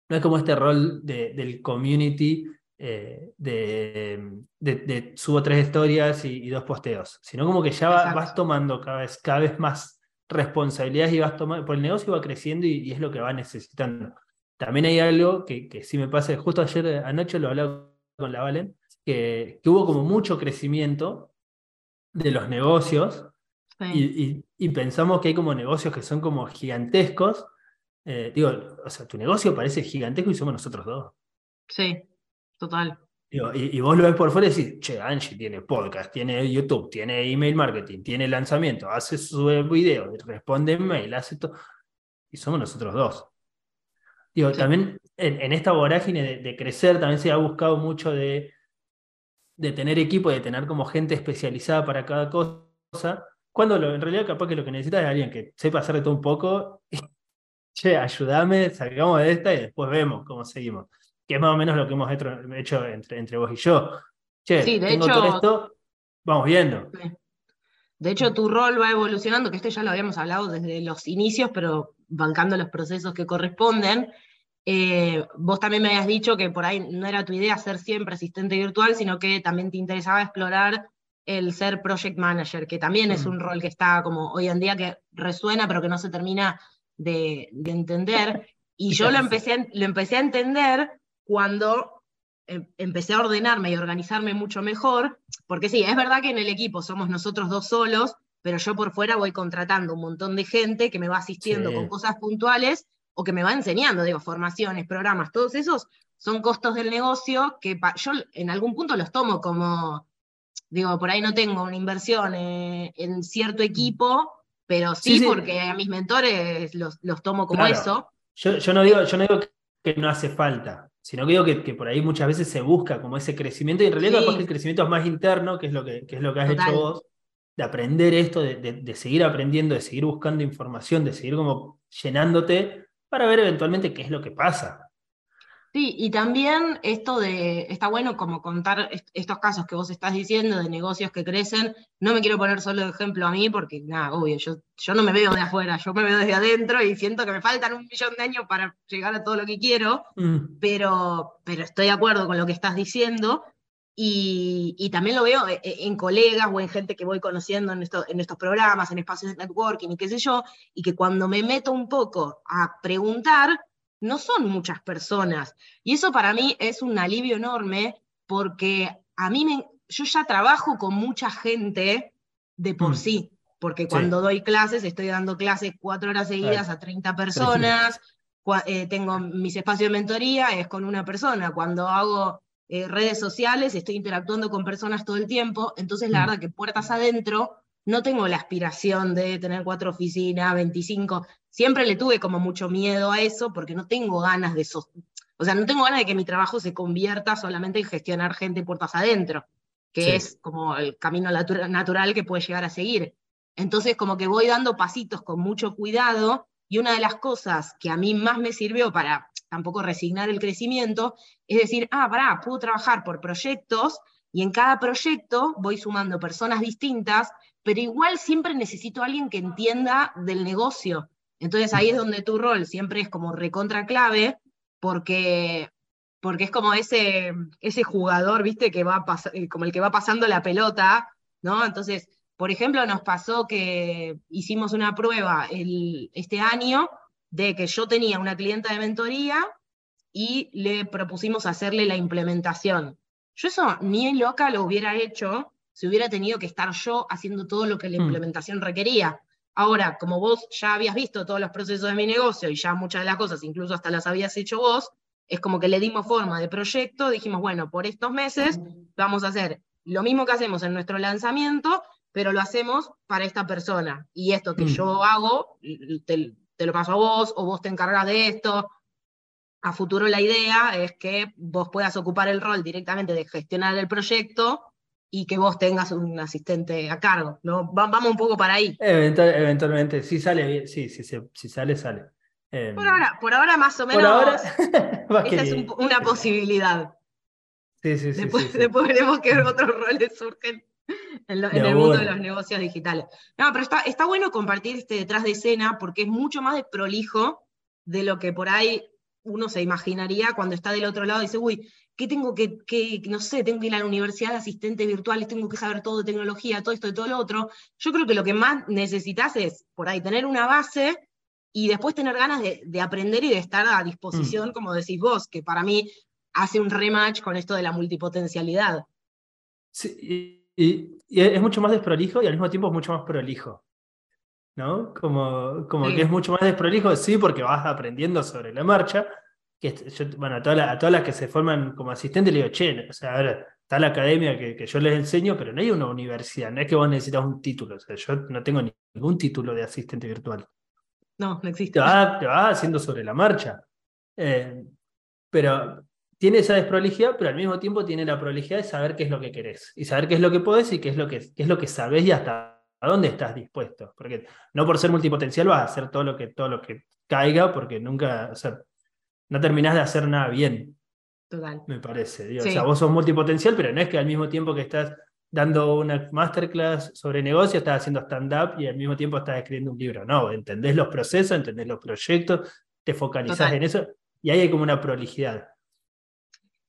No es como este rol de, del community eh, de, de, subo tres historias y, dos posteos, sino como que ya vas tomando cada vez, cada vez más responsabilidades y vas tomando, por el negocio va creciendo y, es lo que va necesitando. También hay algo que, que sí me pasa, justo ayer anoche lo hablaba con la Valen, que, que hubo como mucho crecimiento de los negocios y, pensamos que hay como negocios que son como gigantescos. Eh, digo, o sea, tu negocio parece gigantesco y somos nosotros dos. Sí, total. y, vos lo ves por fuera y decís, che, Angie tiene podcast, tiene YouTube, tiene email marketing, tiene lanzamiento, hace su video, responde mail, hace todo. Y somos nosotros dos. Digo, también en, esta vorágine de, crecer, también se ha buscado mucho de de tener equipo, de tener como gente especializada para cada cosa, cuando en realidad capaz que lo que necesitas es alguien que sepa hacer de todo un poco, che, ayúdame, salgamos de esta y después vemos cómo seguimos. Que es más o menos lo que hemos hecho, entre, entre vos y yo. Che, sí, de tengo hecho, todo esto, vamos viendo. De hecho, tu rol va evolucionando, que este ya lo habíamos hablado desde los inicios, pero bancando los procesos que corresponden. Eh, vos también me habías dicho que por ahí no era tu idea ser siempre asistente virtual, sino que también te interesaba explorar el ser project manager, que también es mm. un rol que está como hoy en día que resuena, pero que no se termina de, entender. Y yo lo empecé, lo empecé a entender cuando em, empecé a ordenarme y organizarme mucho mejor, porque sí, es verdad que en el equipo somos nosotros dos solos, pero yo por fuera voy contratando un montón de gente que me va asistiendo con cosas puntuales o que me va enseñando, digo, formaciones, programas, todos esos son costos del negocio que yo en algún punto los tomo como, digo, por ahí no tengo una inversión eh, en cierto equipo, pero sí, porque a mis mentores los, tomo como eso. Yo, yo, no digo, yo no digo que no hace falta, sino que digo que, por ahí muchas veces se busca como ese crecimiento y en realidad el crecimiento es más interno, que es lo que, es lo que has hecho vos, de aprender esto, de, de, seguir aprendiendo, de seguir buscando información, de seguir como llenándote para ver eventualmente qué es lo que pasa. Sí, y también esto de, está bueno como contar estos casos que vos estás diciendo de negocios que crecen. No me quiero poner solo de ejemplo a mí porque, nada, obvio, yo, yo no me veo de afuera, yo me veo desde adentro y siento que me faltan un millón de años para llegar a todo lo que quiero, mm. pero, pero estoy de acuerdo con lo que estás diciendo. Y, también lo veo eh, en colegas o en gente que voy conociendo en, en estos programas, en espacios de networking y qué sé yo, y que cuando me meto un poco a preguntar, no son muchas personas. Y eso para mí es un alivio enorme porque a mí me, yo ya trabajo con mucha gente de por mm. sí, porque cuando doy clases, estoy dando clases cuatro horas seguidas a 30 personas, eh, tengo mis espacios de mentoría, es con una persona, cuando hago eh, redes sociales, estoy interactuando con personas todo el tiempo, entonces la mm. verdad que puertas adentro no tengo la aspiración de tener cuatro oficinas, 25, siempre le tuve como mucho miedo a eso porque no tengo ganas de eso, o sea, no tengo ganas de que mi trabajo se convierta solamente en gestionar gente puertas adentro, que es como el camino natural que puede llegar a seguir. Entonces, como que voy dando pasitos con mucho cuidado y una de las cosas que a mí más me sirvió para tampoco resignar el crecimiento, es decir, ah, pará, puedo trabajar por proyectos y en cada proyecto voy sumando personas distintas, pero igual siempre necesito a alguien que entienda del negocio. Entonces ahí es donde tu rol siempre es como recontra clave, porque, porque es como ese, ese jugador, viste, que va eh, como el que va pasando la pelota, ¿no? Entonces, por ejemplo, nos pasó que hicimos una prueba el, este año de que yo tenía una clienta de mentoría y le propusimos hacerle la implementación. Yo eso ni loca lo hubiera hecho si hubiera tenido que estar yo haciendo todo lo que la hmm. implementación requería. Ahora, como vos ya habías visto todos los procesos de mi negocio y ya muchas de las cosas, incluso hasta las habías hecho vos, es como que le dimos forma de proyecto, dijimos, bueno, por estos meses vamos a hacer lo mismo que hacemos en nuestro lanzamiento, pero lo hacemos para esta persona. Y esto que hmm. yo hago, te, te lo paso a vos o vos te encargas de esto. A futuro la idea es que vos puedas ocupar el rol directamente de gestionar el proyecto y que vos tengas un asistente a cargo, ¿no? vamos un poco para ahí. eventualmente, si sale bien, sí, si, si, sale, sale. Em, por, ahora, por ahora más o menos. Ahora, esa es una posibilidad. Sí, sí, sí. Después, después veremos qué otros roles surgen en, el mundo de los negocios digitales. No, pero está, está bueno compartir este detrás de escena porque es mucho más de prolijo de lo que por ahí uno se imaginaría cuando está del otro lado y dice, uy, ¿qué tengo que, que, no sé, tengo que ir a la universidad de asistentes virtuales, tengo que saber todo de tecnología, todo esto y todo lo otro? Yo creo que lo que más necesitas es por ahí tener una base y después tener ganas de, aprender y de estar a disposición, mm. como decís vos, que para mí hace un rematch con esto de la multipotencialidad. Sí, y, es mucho más desprolijo y al mismo tiempo es mucho más prolijo. ¿No? Como, como que es mucho más desprolijo, sí, porque vas aprendiendo sobre la marcha. Que bueno, a, todas las que se forman como asistente le digo, che, o sea, a ver, está la academia que, que, yo les enseño, pero no hay una universidad, no es que vos necesitas un título, o sea, yo no tengo ningún título de asistente virtual. No, no existe. Te vas, te haciendo sobre la marcha. Eh, pero tiene esa desprolijidad, pero al mismo tiempo tiene la prolijidad de saber qué es lo que querés y saber qué es lo que podés y qué es lo que, qué es lo que sabés y hasta dónde estás dispuesto. Porque no por ser multipotencial vas a hacer todo lo que, todo lo que caiga, porque nunca, o sea, no terminás de hacer nada bien. Total. Me parece. O sea, vos sos multipotencial, pero no es que al mismo tiempo que estás dando una masterclass sobre negocio, estás haciendo stand-up y al mismo tiempo estás escribiendo un libro. No, entendés los procesos, entendés los proyectos, te focalizás en eso y ahí hay como una prolijidad.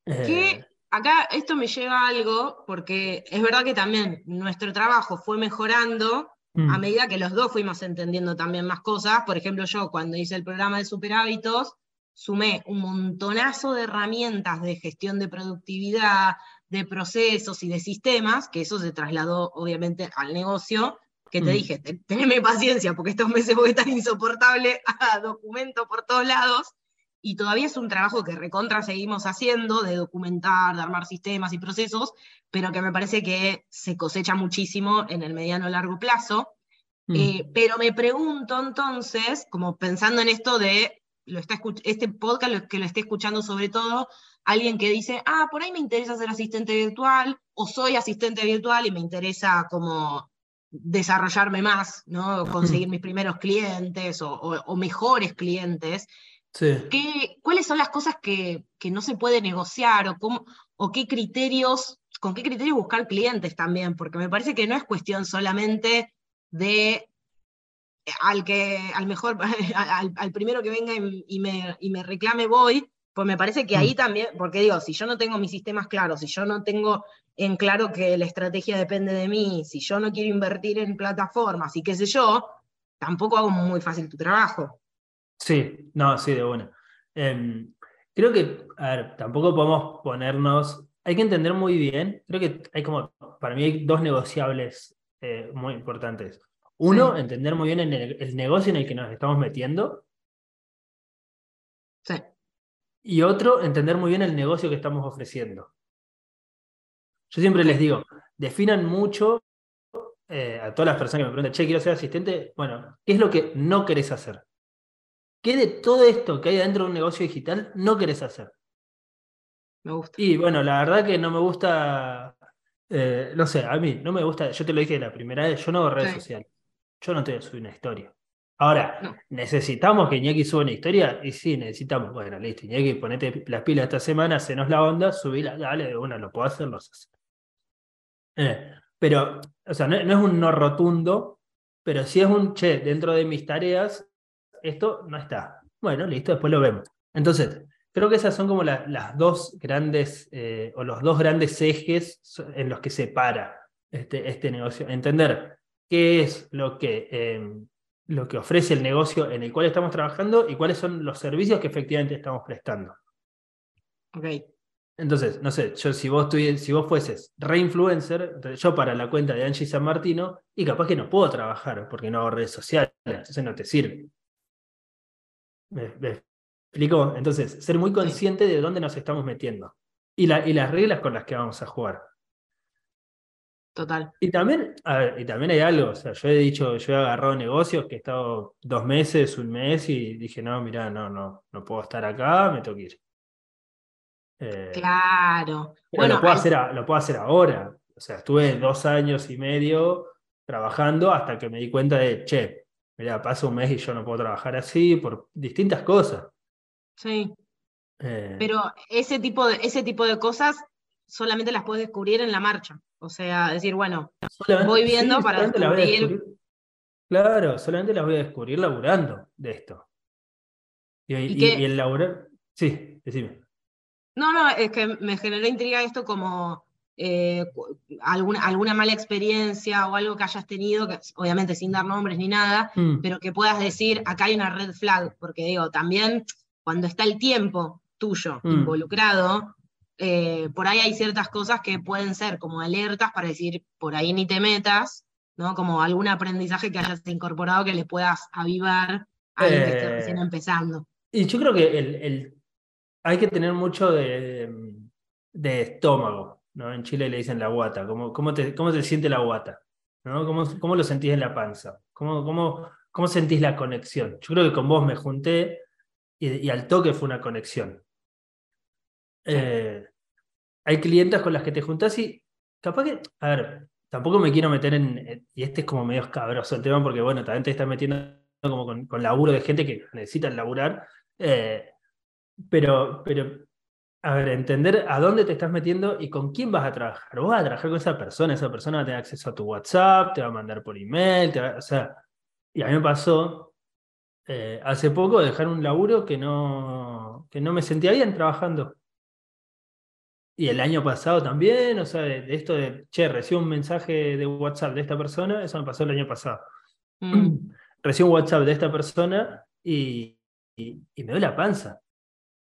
Que eh. acá esto me lleva a algo, porque es verdad que también nuestro trabajo fue mejorando a mm. medida que los dos fuimos entendiendo también más cosas. Por ejemplo, yo cuando hice el programa de Super Hábitos, sumé un montonazo de herramientas de gestión de productividad, de procesos y de sistemas, que eso se trasladó obviamente al negocio, que te mm. dije, teneme paciencia porque estos meses voy a estar insoportable a documento por todos lados, y todavía es un trabajo que recontra seguimos haciendo, de documentar, de armar sistemas y procesos, pero que me parece que se cosecha muchísimo en el mediano largo plazo. Mm. Eh, pero me pregunto entonces, como pensando en esto de lo está este podcast que lo esté escuchando sobre todo, alguien que dice, ah, por ahí me interesa ser asistente virtual, o soy asistente virtual y me interesa como desarrollarme más, ¿no? conseguir mis primeros clientes o mejores clientes. ¿Cuáles son las cosas que, no se puede negociar o, cómo, o qué criterios, con qué criterios buscar clientes también? Porque me parece que no es cuestión solamente de eh, al que, al mejor, al, primero que venga y, me, y, me, reclame voy, pues me parece que ahí mm. también, porque digo, si yo no tengo mis sistemas claros, si yo no tengo en claro que la estrategia depende de mí, si yo no quiero invertir en plataformas y qué sé yo, tampoco hago muy fácil tu trabajo. Sí, no, sí, de buena. Em, creo que, a ver, tampoco podemos ponernos, hay que entender muy bien, creo que hay como, para mí hay dos negociables eh, muy importantes. Uno, entender muy bien el, negocio en el que nos estamos metiendo. Sí. Y otro, entender muy bien el negocio que estamos ofreciendo. Yo siempre les digo, definan mucho eh, a todas las personas que me preguntan, che, quiero ser asistente, bueno, ¿qué es lo que no querés hacer? ¿Qué de todo esto que hay dentro de un negocio digital no querés hacer? Me gusta. Y bueno, la verdad que no me gusta, eh, no sé, a mí no me gusta, yo te lo dije la primera vez, yo no hago redes sociales, yo no te voy a subir una historia. Ahora, ¿necesitamos que Iñaki suba una historia? Y sí, necesitamos. Bueno, listo, Iñaki, ponete las pilas esta semana, hacenos la onda, subila, dale, bueno, lo puedo hacer, lo haces. Eh, pero, o sea, no, no, es un no rotundo, pero sí es un, che, dentro de mis tareas esto no está. Bueno, listo, después lo vemos. Entonces, creo que esas son como las dos grandes, eh, o los dos grandes ejes en los que se para este, este negocio. Entender qué es lo que, em, lo que ofrece el negocio en el cual estamos trabajando y cuáles son los servicios que efectivamente estamos prestando. Ok. Entonces, no sé, yo si vos, si vos fueses reinfluencer, yo para la cuenta de Angie San Martino, y capaz que no puedo trabajar porque no hago redes sociales, entonces no te sirve. ¿Me, explico? Entonces, ser muy consciente de dónde nos estamos metiendo y, y las reglas con las que vamos a jugar. Total. Y también, y también hay algo, o sea, yo he dicho, yo he agarrado negocios que he estado dos meses, un mes y dije, no, mira, no, no, no puedo estar acá, me tengo que ir. Eh, claro. bueno, lo puedo, hacer lo puedo hacer ahora. o sea, estuve dos años y medio trabajando hasta que me di cuenta de, che, mira, pasa un mes y yo no puedo trabajar así por distintas cosas. Sí. Eh, Pero ese tipo, de, ese tipo de cosas solamente las puedes descubrir en la marcha. O sea, decir, bueno, voy viendo para descubrir... Claro, solamente las voy a descubrir laburando de esto. Y, el laburar. Sí, decime. No, no, es que me generó intriga esto como eh, alguna, alguna mala experiencia o algo que hayas tenido, que, obviamente sin dar nombres ni nada, mm. pero que puedas decir, acá hay una red flag, porque digo, también cuando está el tiempo tuyo mm. involucrado, eh, por ahí hay ciertas cosas que pueden ser como alertas para decir, por ahí ni te metas, ¿no? Como algún aprendizaje que hayas incorporado que le puedas avivar a alguien que esté recién eh, empezando. Y yo creo que el, hay que tener mucho de, de, estómago, ¿no? En Chile le dicen la guata, ¿cómo, cómo, te, cómo te siente la guata? ¿no? ¿Cómo, ¿Cómo, lo sentís en la panza? ¿Cómo, cómo, ¿Cómo sentís la conexión? Yo creo que con vos me junté y, y al toque fue una conexión. Eh, hay clientes con las que te juntas y capaz que, a ver, tampoco me quiero meter en, y este es como medio escabroso el tema porque, bueno, también te estás metiendo como con, laburo de gente que necesita laburar, eh, pero, pero, a ver, entender a dónde te estás metiendo y con quién vas a trabajar. Vos vas a trabajar con esa persona, esa persona va a tener acceso a tu WhatsApp, te va a mandar por email, o sea, y a mí me pasó eh, hace poco dejar un laburo que no, que no me sentía bien trabajando. Y el año pasado también, o sea, de, esto de, che, recibo un mensaje de WhatsApp de esta persona, eso me pasó el año pasado. Mm. Recibo un WhatsApp de esta persona y, y, me doy la panza.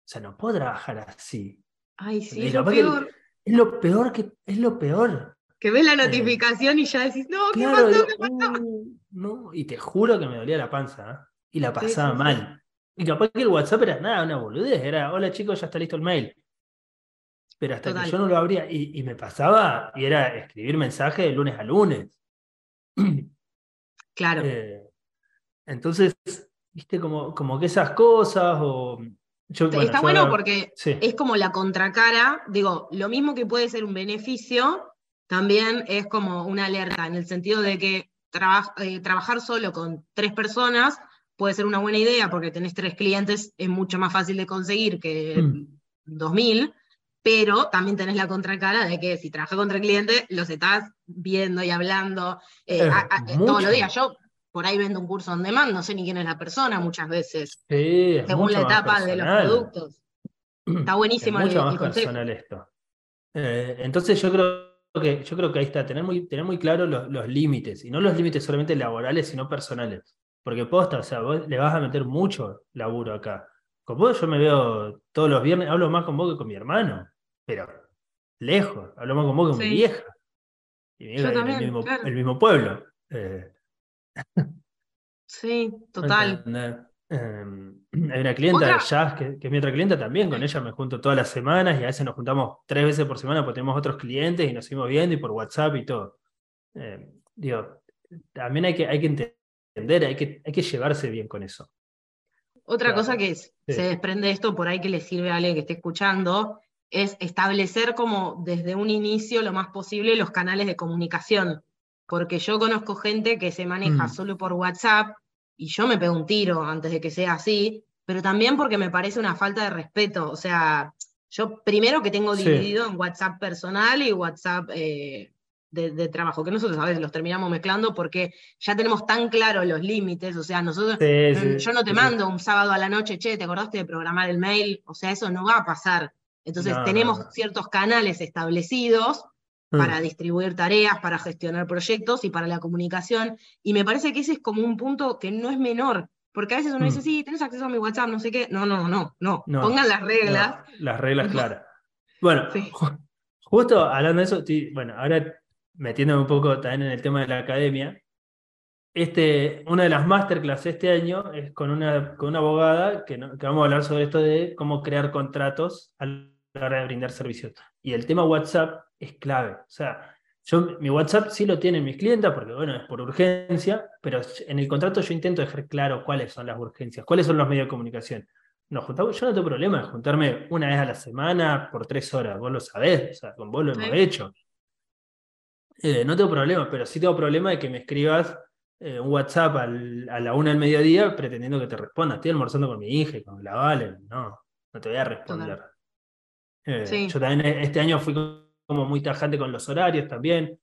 O sea, no puedo trabajar así. Ay, sí, es lo peor. Es lo peor que, es lo peor. Que ves la eh, notificación y ya decís, no, ¿qué pasó? ¿Qué pasó? Uh, no, y te juro que me dolía la panza, ¿eh? y la pasaba mal. Y capaz que el WhatsApp era nada, una boludez, era, hola chicos, ya está listo el mail pero hasta que yo no lo abría y, me pasaba, y era escribir mensajes de lunes a lunes. Claro. Eh, entonces, viste, como, como que esas cosas o... Está bueno porque es como la contracara, digo, lo mismo que puede ser un beneficio, también es como una alerta, en el sentido de que eh, trabajar solo con tres personas puede ser una buena idea porque tenés tres clientes, es mucho más fácil de conseguir que mm. dos mil, pero también tenés la contracara de que si trabajas contra el cliente, los estás viendo y hablando eh, todos los días. Yo por ahí vendo un curso on demand, no sé ni quién es la persona muchas veces, según la etapa de los productos. Está buenísimo es mucho más personal esto. Eh, entonces yo creo que yo creo que ahí está, tener muy, tener muy claro los, límites, y no los límites solamente laborales, sino personales. Porque posta, o sea, vos le vas a meter mucho laburo acá. Con vos yo me veo todos los viernes, hablo más con vos que con mi hermano pero lejos, hablamos con vos con mi vieja. Y el, mismo, el mismo pueblo. Eh. Sí, total. Em, hay una clienta de jazz que, es mi otra clienta también, con ella me junto todas las semanas y a veces nos juntamos tres veces por semana porque tenemos otros clientes y nos seguimos viendo y por WhatsApp y todo. Em, digo, también hay que, hay que entender, hay que, hay que llevarse bien con eso. Otra cosa que se desprende de esto por ahí que le sirve a alguien que esté escuchando es establecer como desde un inicio lo más posible los canales de comunicación, porque yo conozco gente que se maneja mm. solo por WhatsApp y yo me pego un tiro antes de que sea así, pero también porque me parece una falta de respeto, o sea, yo primero que tengo dividido en WhatsApp personal y WhatsApp eh, de, trabajo, que nosotros a veces los terminamos mezclando porque ya tenemos tan claros los límites, o sea, nosotros, mm, yo no te mando un sábado a la noche, che, ¿te acordaste de programar el mail? O sea, eso no va a pasar. Entonces tenemos ciertos canales establecidos mm. para distribuir tareas, para gestionar proyectos y para la comunicación. Y me parece que ese es como un punto que no es menor, porque a veces uno dice, mm. sí, tienes acceso a mi WhatsApp, no sé qué. No, no, no, no. Pongan las reglas. las reglas claras. Bueno, justo hablando de eso, bueno, ahora metiéndome un poco también en el tema de la academia, este, una de las masterclass este año es con una, con una abogada que, que, vamos a hablar sobre esto de cómo crear contratos al la hora de brindar servicios. Y el tema WhatsApp es clave. O sea, yo, mi WhatsApp sí lo tienen mis clientes porque, bueno, es por urgencia, pero en el contrato yo intento dejar claro cuáles son las urgencias, cuáles son los medios de comunicación. Nos juntamos, yo no tengo problema de juntarme una vez a la semana por tres horas, vos lo sabés, o sea, con vos lo hemos hecho. eh, no tengo problema, pero sí tengo problema de que me escribas eh, un WhatsApp a la una del mediodía pretendiendo que te responda. Estoy almorzando con mi hija y con la Vale. No, no te voy a responder. Eh, yo también este año fui como muy tajante con los horarios también.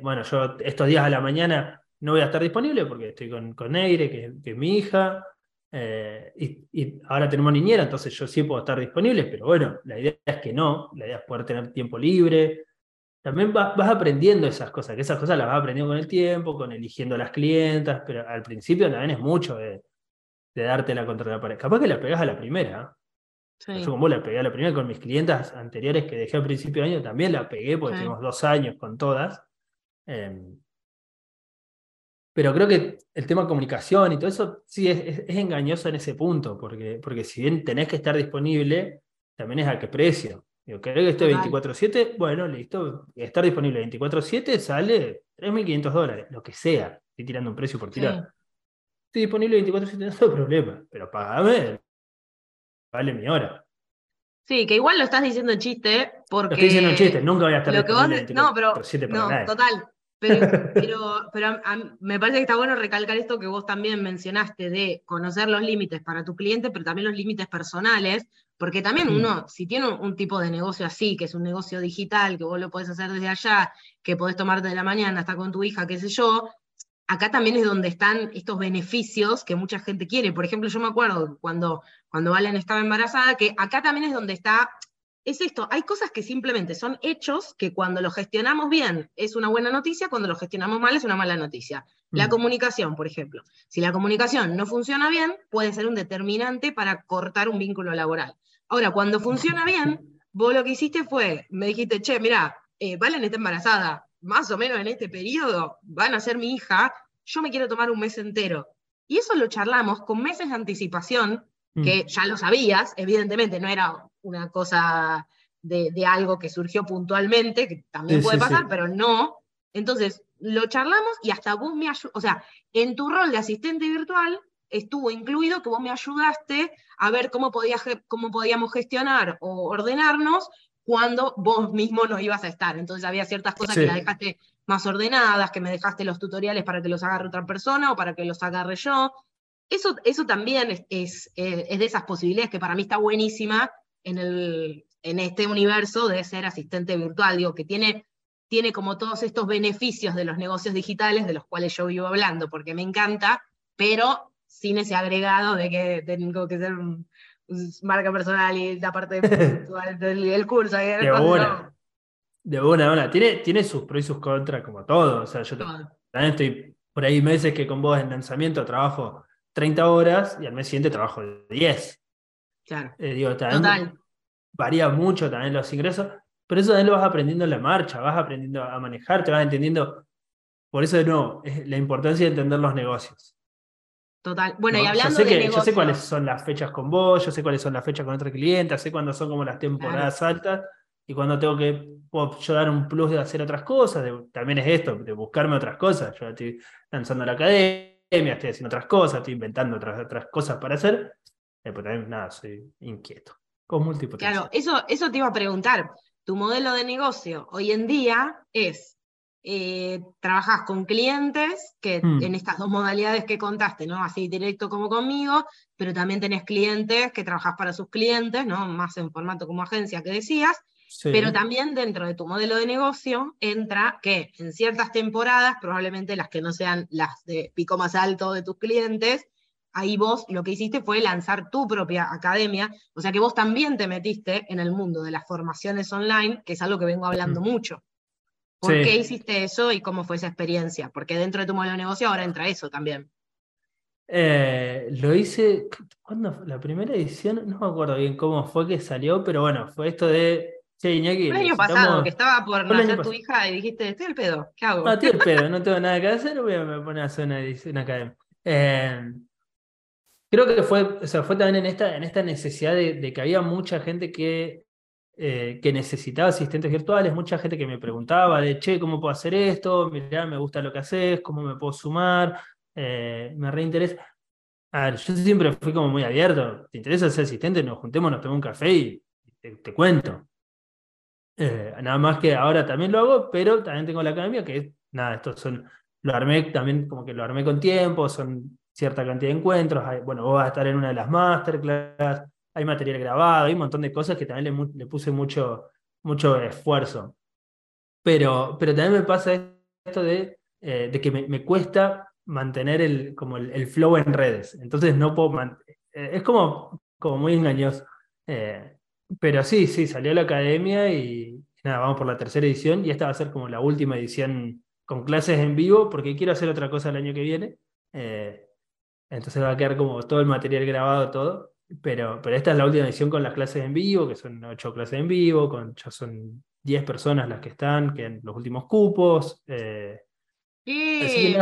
bueno, yo estos días a la mañana no voy a estar disponible porque estoy con, con Neire, que, es mi hija. y, ahora tenemos niñera, entonces yo sí puedo estar disponible, pero bueno, la idea es que no, la idea es poder tener tiempo libre, también vas, aprendiendo esas cosas, que esas cosas las vas aprendiendo con el tiempo, con eligiendo las clientas, pero al principio también es mucho de, darte la contra la pared. Capaz que la pegas a la primera. Yo como la pegué a la primera con mis clientas anteriores que dejé al principio de año, también la pegué porque tenemos dos años con todas. Em, pero creo que el tema de comunicación y todo eso sí es, engañoso en ese punto, porque, porque si bien tenés que estar disponible, también es a qué precio. Digo, ¿querés que esté 24-7? Bueno, listo. Estar disponible 24-7 sale 3.500 dólares, lo que sea. Estoy tirando un precio por tirar. Estoy disponible 24-7, no tengo problema, pero pagame, vale mi hora. Sí, que igual lo estás diciendo en chiste, porque... Lo estoy diciendo en chiste, nunca voy a estar disponible No, pero... no, total. Pero, pero, me parece que está bueno recalcar esto que vos también mencionaste de conocer los límites para tu cliente, pero también los límites personales, porque también mm. uno, si tiene un, tipo de negocio así, que es un negocio digital, que vos lo podés hacer desde allá, que podés tomarte de la mañana, hasta con tu hija, qué sé yo, acá también es donde están estos beneficios que mucha gente quiere. Por ejemplo, yo me acuerdo cuando, cuando Valen estaba embarazada, que acá también es donde está es esto, hay cosas que simplemente son hechos que cuando los gestionamos bien es una buena noticia, cuando los gestionamos mal es una mala noticia. La mm. comunicación, por ejemplo. Si la comunicación no funciona bien, puede ser un determinante para cortar un vínculo laboral. Ahora, cuando funciona bien, vos lo que hiciste fue, me dijiste, che, mira, eh, Valen está embarazada, más o menos en este periodo, van a ser mi hija, yo me quiero tomar un mes entero. Y eso lo charlamos con meses de anticipación, que mm. ya lo sabías, evidentemente, no era una cosa de, algo que surgió puntualmente, que también puede pasar, pero no. Entonces, lo charlamos y hasta vos me ayudaste, o sea, en tu rol de asistente virtual estuvo incluido que vos me ayudaste a ver cómo, cómo podíamos gestionar o ordenarnos cuando vos mismo no ibas a estar. Entonces había ciertas cosas que las dejaste más ordenadas, que me dejaste los tutoriales para que los agarre otra persona o para que los agarre yo. Eso, eso también es, es, es de esas posibilidades que para mí está buenísima en, el, en este universo de ser asistente virtual, digo, que tiene, tiene como todos estos beneficios de los negocios digitales de los cuales yo vivo hablando, porque me encanta, pero sin ese agregado de que tengo que ser un, marca personal y la parte del, curso. De buena. De buena, Tiene, tiene sus pros y sus contras, como todo. O sea, yo también estoy por ahí meses que con vos en lanzamiento trabajo 30 horas y al mes siguiente trabajo 10. Claro. Eh, Total. Varía mucho también los ingresos, pero eso también lo vas aprendiendo en la marcha, vas aprendiendo a manejar, te vas entendiendo. Por eso, de nuevo, es la importancia de entender los negocios. Total. Bueno, y hablando yo sé de Yo sé cuáles son las fechas con vos, yo sé cuáles son las fechas con otro cliente, sé cuándo son como las temporadas altas y cuando tengo que yo dar un plus de hacer otras cosas, también es esto, de buscarme otras cosas. Yo estoy lanzando la academia, estoy haciendo otras cosas, estoy inventando otras, otras cosas para hacer eh, pues también, nada, soy inquieto. Con multipotencia. Claro, eso, eso te iba a preguntar. Tu modelo de negocio hoy en día es, eh, trabajas con clientes, que hmm. en estas dos modalidades que contaste, ¿no? Así directo como conmigo, pero también tenés clientes que trabajas para sus clientes, ¿no? Más en formato como agencia que decías. Pero también dentro de tu modelo de negocio entra que en ciertas temporadas, probablemente las que no sean las de pico más alto de tus clientes, ahí vos lo que hiciste fue lanzar tu propia academia, o sea que vos también te metiste en el mundo de las formaciones online, que es algo que vengo hablando mucho. ¿Por qué hiciste eso y cómo fue esa experiencia? Porque dentro de tu modelo de negocio ahora entra eso también. Eh, lo hice, ¿cuándo fue? La primera edición, no me acuerdo bien cómo fue que salió, pero bueno, fue esto de Sí, Iñaki, el año pasado, que estaba por nacer tu hija y dijiste, estoy el pedo, ¿qué hago? No, estoy el pedo, no tengo nada que hacer, voy a poner a hacer una, una academia. Eh, creo que fue, o sea, fue también en esta, en esta necesidad de, que había mucha gente que, eh, que necesitaba asistentes virtuales, mucha gente que me preguntaba de, che, ¿cómo puedo hacer esto? Mirá, me gusta lo que haces, ¿cómo me puedo sumar? Eh, me reinteresa. A ver, yo siempre fui como muy abierto. ¿Te interesa ser asistente? Nos juntemos, nos tomemos un café y te, cuento. Eh, nada más que ahora también lo hago, pero también tengo la academia que, nada, estos son, lo armé también como que lo armé con tiempo, son cierta cantidad de encuentros, bueno, vos vas a estar en una de las masterclass, hay material grabado, hay un montón de cosas que también le, puse mucho, mucho esfuerzo. Pero, pero también me pasa esto de, eh, de que me, cuesta mantener el, como el, flow en redes. Entonces no puedo... Eh, es como, como muy engañoso. Eh, pero sí, sí, salió la academia y, nada, vamos por la tercera edición y esta va a ser como la última edición con clases en vivo porque quiero hacer otra cosa el año que viene. entonces va a quedar como todo el material grabado, todo. Pero, pero esta es la última edición con las clases en vivo, que son ocho clases en vivo, con, ya son 10 personas las que están, que en los últimos cupos. Eh, así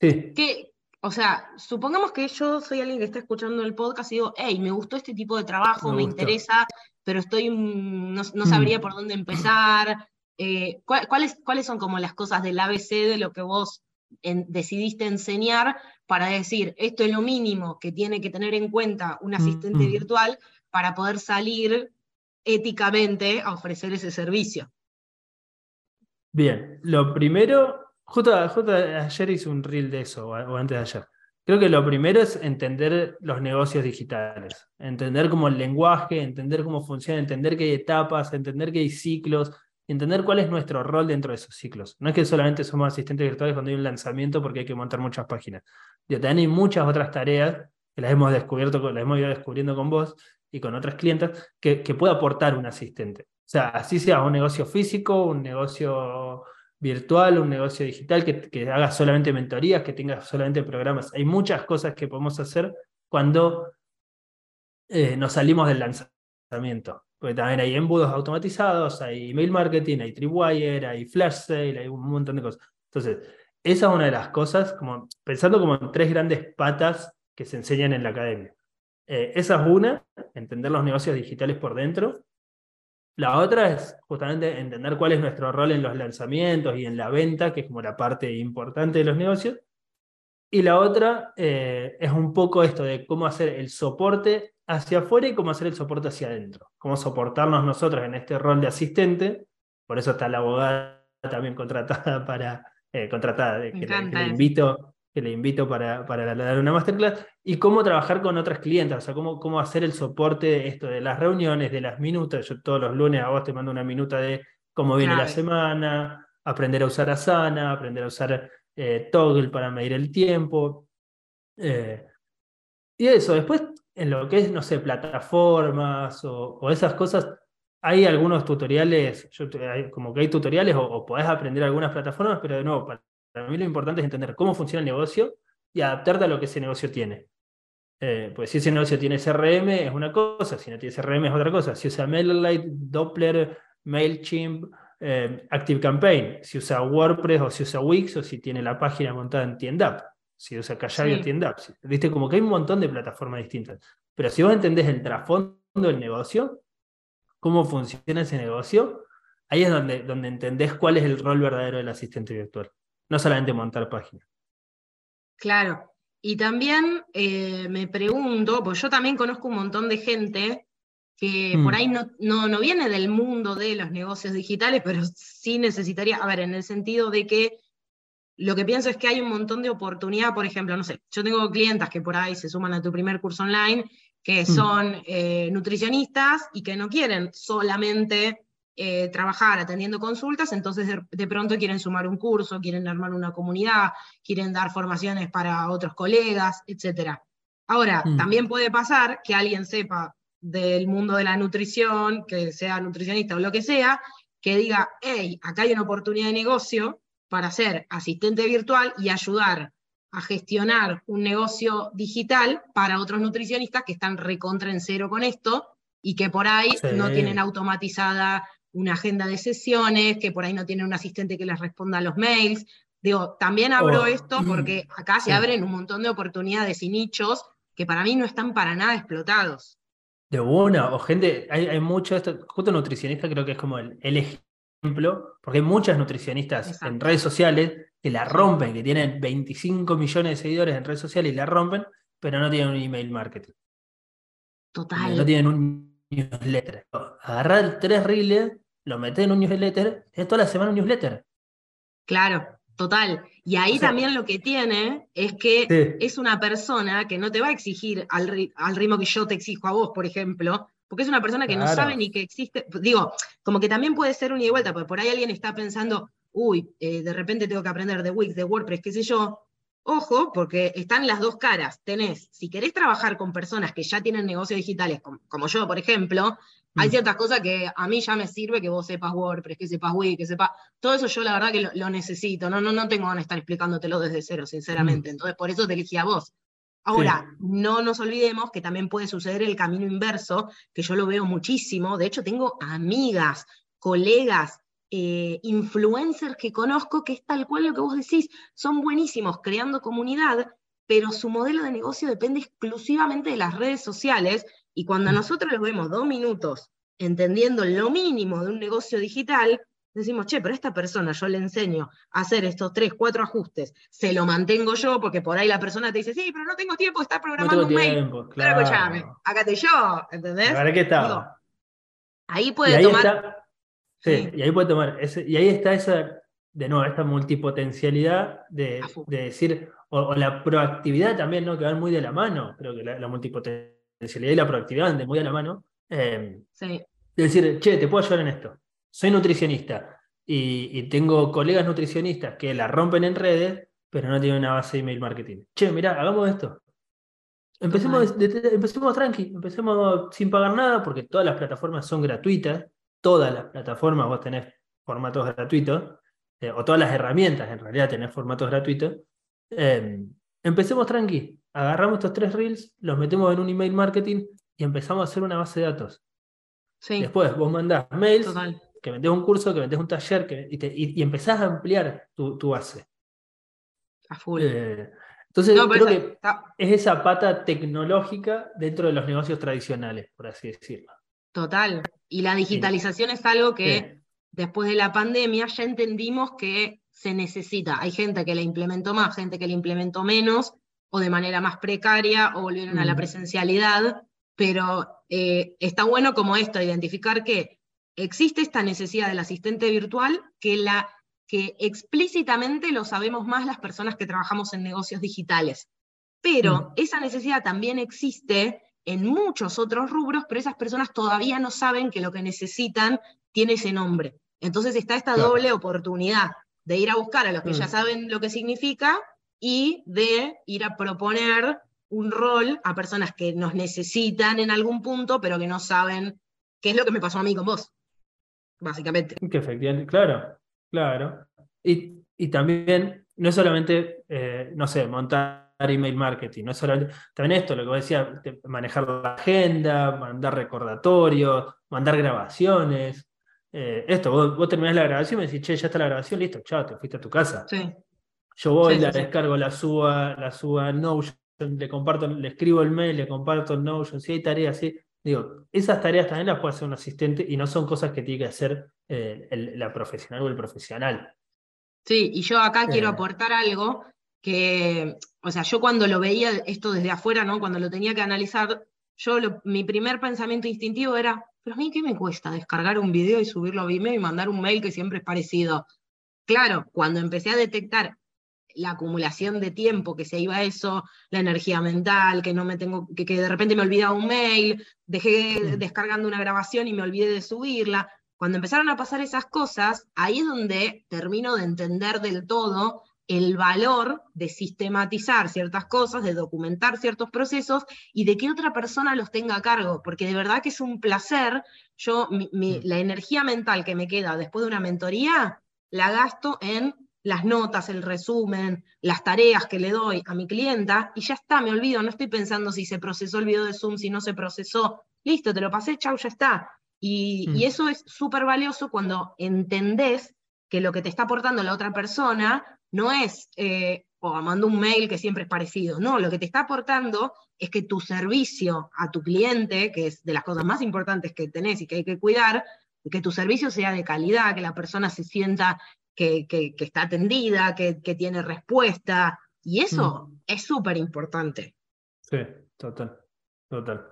que o sea, supongamos que yo soy alguien que está escuchando el podcast y digo, hey, me gustó este tipo de trabajo, me, interesa, pero estoy, mm, no, no sabría mm. por dónde empezar. Eh, ¿cuáles, ¿Cuáles son como las cosas del ABC de lo que vos decidiste enseñar para decir, esto es lo mínimo que tiene que tener en cuenta un asistente mm. virtual para poder salir éticamente a ofrecer ese servicio. Bien, lo primero, justo, ayer hice un reel de eso, o antes de ayer. Creo que lo primero es entender los negocios digitales, entender cómo el lenguaje, entender cómo funciona, entender que hay etapas, entender que hay ciclos, entender cuál es nuestro rol dentro de esos ciclos. No es que solamente somos asistentes virtuales cuando hay un lanzamiento porque hay que montar muchas páginas. Ya también hay muchas otras tareas que las hemos descubierto, las hemos ido descubriendo con vos y con otras clientas, que, que puede aportar un asistente. O sea, así sea un negocio físico, un negocio virtual, un negocio digital, que, que haga solamente mentorías, que tenga solamente programas. Hay muchas cosas que podemos hacer cuando eh, nos salimos del lanzamiento. Porque también hay embudos automatizados, hay email marketing, hay Tripwire, hay flash sale, hay un montón de cosas. Entonces, esa es una de las cosas, como, pensando como en tres grandes patas que se enseñan en la academia. Eh, esa es una, entender los negocios digitales por dentro. La otra es justamente entender cuál es nuestro rol en los lanzamientos y en la venta, que es como la parte importante de los negocios. Y la otra eh, es un poco esto de cómo hacer el soporte hacia afuera y cómo hacer el soporte hacia adentro. Cómo soportarnos nosotros en este rol de asistente. Por eso está la abogada también contratada para, eh, contratada, que, le, invito, que le invito para, para dar una masterclass, y cómo trabajar con otras clientes, o sea, cómo, cómo hacer el soporte de esto, de las reuniones, de las minutas. Yo todos los lunes a vos te mando una minuta de cómo viene la semana, aprender a usar Asana, aprender a usar eh, Toggle para medir el tiempo. Eh, y eso, después en lo que es, no sé, plataformas o, esas cosas, hay algunos tutoriales, yo, como que hay tutoriales o, podés aprender algunas plataformas, pero de nuevo, para, mí lo importante es entender cómo funciona el negocio y adaptarte a lo que ese negocio tiene. Eh, pues si ese negocio tiene CRM es una cosa, si no tiene CRM es otra cosa. Si usa MailerLite, Doppler, MailChimp, eh, ActiveCampaign, si usa WordPress o si usa Wix o si tiene la página montada en TiendApp si usa Kajabi o TiendApp. Viste, como que hay un montón de plataformas distintas. Pero si vos entendés el trasfondo del negocio, cómo funciona ese negocio, ahí es donde, donde entendés cuál es el rol verdadero del asistente virtual. No solamente montar páginas. Claro. Y también eh, me pregunto, pues yo también conozco un montón de gente que por mm. ahí no, no, no, viene del mundo de los negocios digitales, pero sí necesitaría, a ver, en el sentido de que lo que pienso es que hay un montón de oportunidad, por ejemplo, no sé, yo tengo clientas que por ahí se suman a tu primer curso online, que mm. son eh, nutricionistas y que no quieren solamente eh, trabajar atendiendo consultas, entonces de, pronto quieren sumar un curso, quieren armar una comunidad, quieren dar formaciones para otros colegas, etc. Ahora, mm. también puede pasar que alguien sepa del mundo de la nutrición, que sea nutricionista o lo que sea, que diga, hey, acá hay una oportunidad de negocio, para ser asistente virtual y ayudar a gestionar un negocio digital para otros nutricionistas que están recontra en cero con esto y que por ahí no tienen automatizada una agenda de sesiones, que por ahí no tienen un asistente que les responda a los mails. Digo, también abro oh, esto porque acá se abren un montón de oportunidades y nichos que para mí no están para nada explotados. De buena, o gente, hay, hay mucho, esto, justo nutricionista creo que es como el, porque hay muchas nutricionistas en redes sociales que la rompen, que tienen 25 millones de seguidores en redes sociales y la rompen, pero no tienen un email marketing. Total. No tienen un newsletter. Agarrar tres reels lo metes en un newsletter, es toda la semana un newsletter. Claro, total. Y ahí también lo que tiene es que es una persona que no te va a exigir al, ritmo que yo te exijo a vos, por ejemplo, porque es una persona que no sabe ni que existe. Digo, como que también puede ser un y vuelta, porque por ahí alguien está pensando, uy, eh, de repente tengo que aprender de Wix, de WordPress, qué sé yo. Ojo, porque están las dos caras. Tenés, si querés trabajar con personas que ya tienen negocios digitales, como, yo, por ejemplo, hay mm. ciertas cosas que a mí ya me sirve que vos sepas WordPress, que sepas Wix, que sepas. Todo eso yo la verdad que lo, necesito. No, no, no tengo ganas de estar explicándotelo desde cero, sinceramente. Mm. Entonces, por eso te elegí a vos. Ahora, no nos olvidemos que también puede suceder el camino inverso, que yo lo veo muchísimo. De hecho, tengo amigas, colegas eh, influencers que conozco que es tal cual lo que vos decís, son buenísimos creando comunidad, pero su modelo de negocio depende exclusivamente de las redes sociales y cuando mm. nosotros los vemos dos minutos entendiendo lo mínimo de un negocio digital, decimos, che, pero esta persona yo le enseño a hacer estos tres, cuatro ajustes, se lo mantengo yo, porque por ahí la persona te dice, sí, pero no tengo tiempo de estar programando un mail. Claro. escuchame, acá te yo, ¿entendés? ¿Para qué está? ahí puede tomar. Sí, y ahí puede tomar. y ahí está esa, de nuevo, esta multipotencialidad de, decir, o, la proactividad también, ¿no? Que van muy de la mano. Creo que la, multipotencialidad y la proactividad van de muy de la mano. Eh, sí. De decir, che, te puedo ayudar en esto. Soy nutricionista y, tengo colegas nutricionistas que la rompen en redes, pero no tienen una base de email marketing. Che, mirá, hagamos esto. Empecemos, empecemos tranqui, empecemos sin pagar nada, porque todas las plataformas son gratuitas todas las plataformas vos tenés formatos gratuitos, eh, o todas las herramientas en realidad tenés formatos gratuitos. Em, empecemos tranqui, agarramos estos tres reels, los metemos en un email marketing y empezamos a hacer una base de datos. Después vos mandás mails, que vendés un curso, que vendés un taller, que, y, empezás a ampliar tu, base. A full. Eh, entonces, creo que es esa pata tecnológica dentro de los negocios tradicionales, por así decirlo. Total. Y la digitalización es algo que después de la pandemia ya entendimos que se necesita. Hay gente que la implementó más, gente que la implementó menos, o de manera más precaria, o volvieron a la presencialidad, pero eh, está bueno como esto, identificar que existe esta necesidad del asistente virtual que, la, que explícitamente lo sabemos más las personas que trabajamos en negocios digitales. Pero esa necesidad también existe en muchos otros rubros, pero esas personas todavía no saben que lo que necesitan tiene ese nombre. Entonces está esta doble oportunidad de ir a buscar a los que ya mm. saben lo que significa y de ir a proponer un rol a personas que nos necesitan en algún punto, pero que no saben qué es lo que me pasó a mí con vos, básicamente. Que efectivamente, claro, claro. Y, y también, no es solamente, eh, no sé, montar email marketing, no solamente, también esto, lo que vos decías, manejar la agenda, mandar recordatorios, mandar grabaciones. Eh, esto, vos, terminás la grabación y me decís, che, ya está la grabación, listo, chao, te fuiste a tu casa. Yo voy, la descargo, la subo, la subo a Notion, le comparto, le escribo el mail, le comparto el Notion, si hay tareas, sí. Digo, esas tareas también las puede hacer un asistente y no son cosas que tiene que hacer eh, la profesional o el profesional. Sí, y yo acá quiero eh. aportar algo que, o sea, yo cuando lo veía esto desde afuera, ¿no? Cuando lo tenía que analizar, yo mi primer pensamiento instintivo era, pero a mí qué me cuesta descargar un video y subirlo a Vimeo y mandar un mail que siempre es parecido. Claro, cuando empecé a detectar la acumulación de tiempo que se iba a eso, la energía mental, que no me tengo, que, que de repente me olvidaba un mail, dejé descargando una grabación y me olvidé de subirla. Cuando empezaron a pasar esas cosas, ahí es donde termino de entender del todo el valor de sistematizar ciertas cosas, de documentar ciertos procesos y de que otra persona los tenga a cargo, porque de verdad que es un placer. Yo, mm. la energía mental que me queda después de una mentoría, la gasto en las notas, el resumen, las tareas que le doy a mi clienta y ya está, me olvido, no estoy pensando si se procesó el video de Zoom, si no se procesó, listo, te lo pasé, chau, ya está. Y, y mm. eso es súper valioso cuando entendés que lo que te está aportando la otra persona no es, eh, o mando un mail que siempre es parecido, no, lo que te está aportando es que tu servicio a tu cliente, que es de las cosas más importantes que tenés y que hay que cuidar, que tu servicio sea de calidad, que la persona se sienta que, está atendida, que, tiene respuesta, y eso mm. es súper importante. Sí, total, total.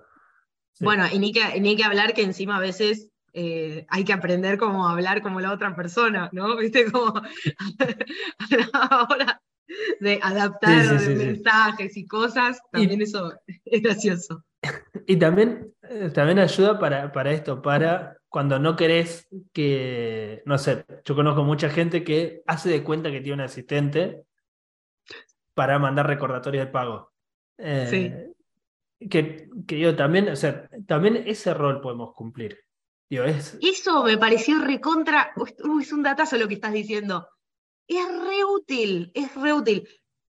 Bueno, y ni que, ni que hablar que encima a veces eh, hay que aprender cómo hablar como la otra persona, ¿no? ¿Viste? Como ahora de adaptar mensajes y cosas, también eso es gracioso. Y también, eh, también ayuda para, para esto, para cuando no querés que, no sé, yo conozco mucha gente que hace de cuenta que tiene un asistente para mandar recordatorios de pago. Eh, sí. Que, que yo también, o sea, también ese rol podemos cumplir. es... Eso me pareció recontra, es un datazo lo que estás diciendo. Es re útil, es re útil.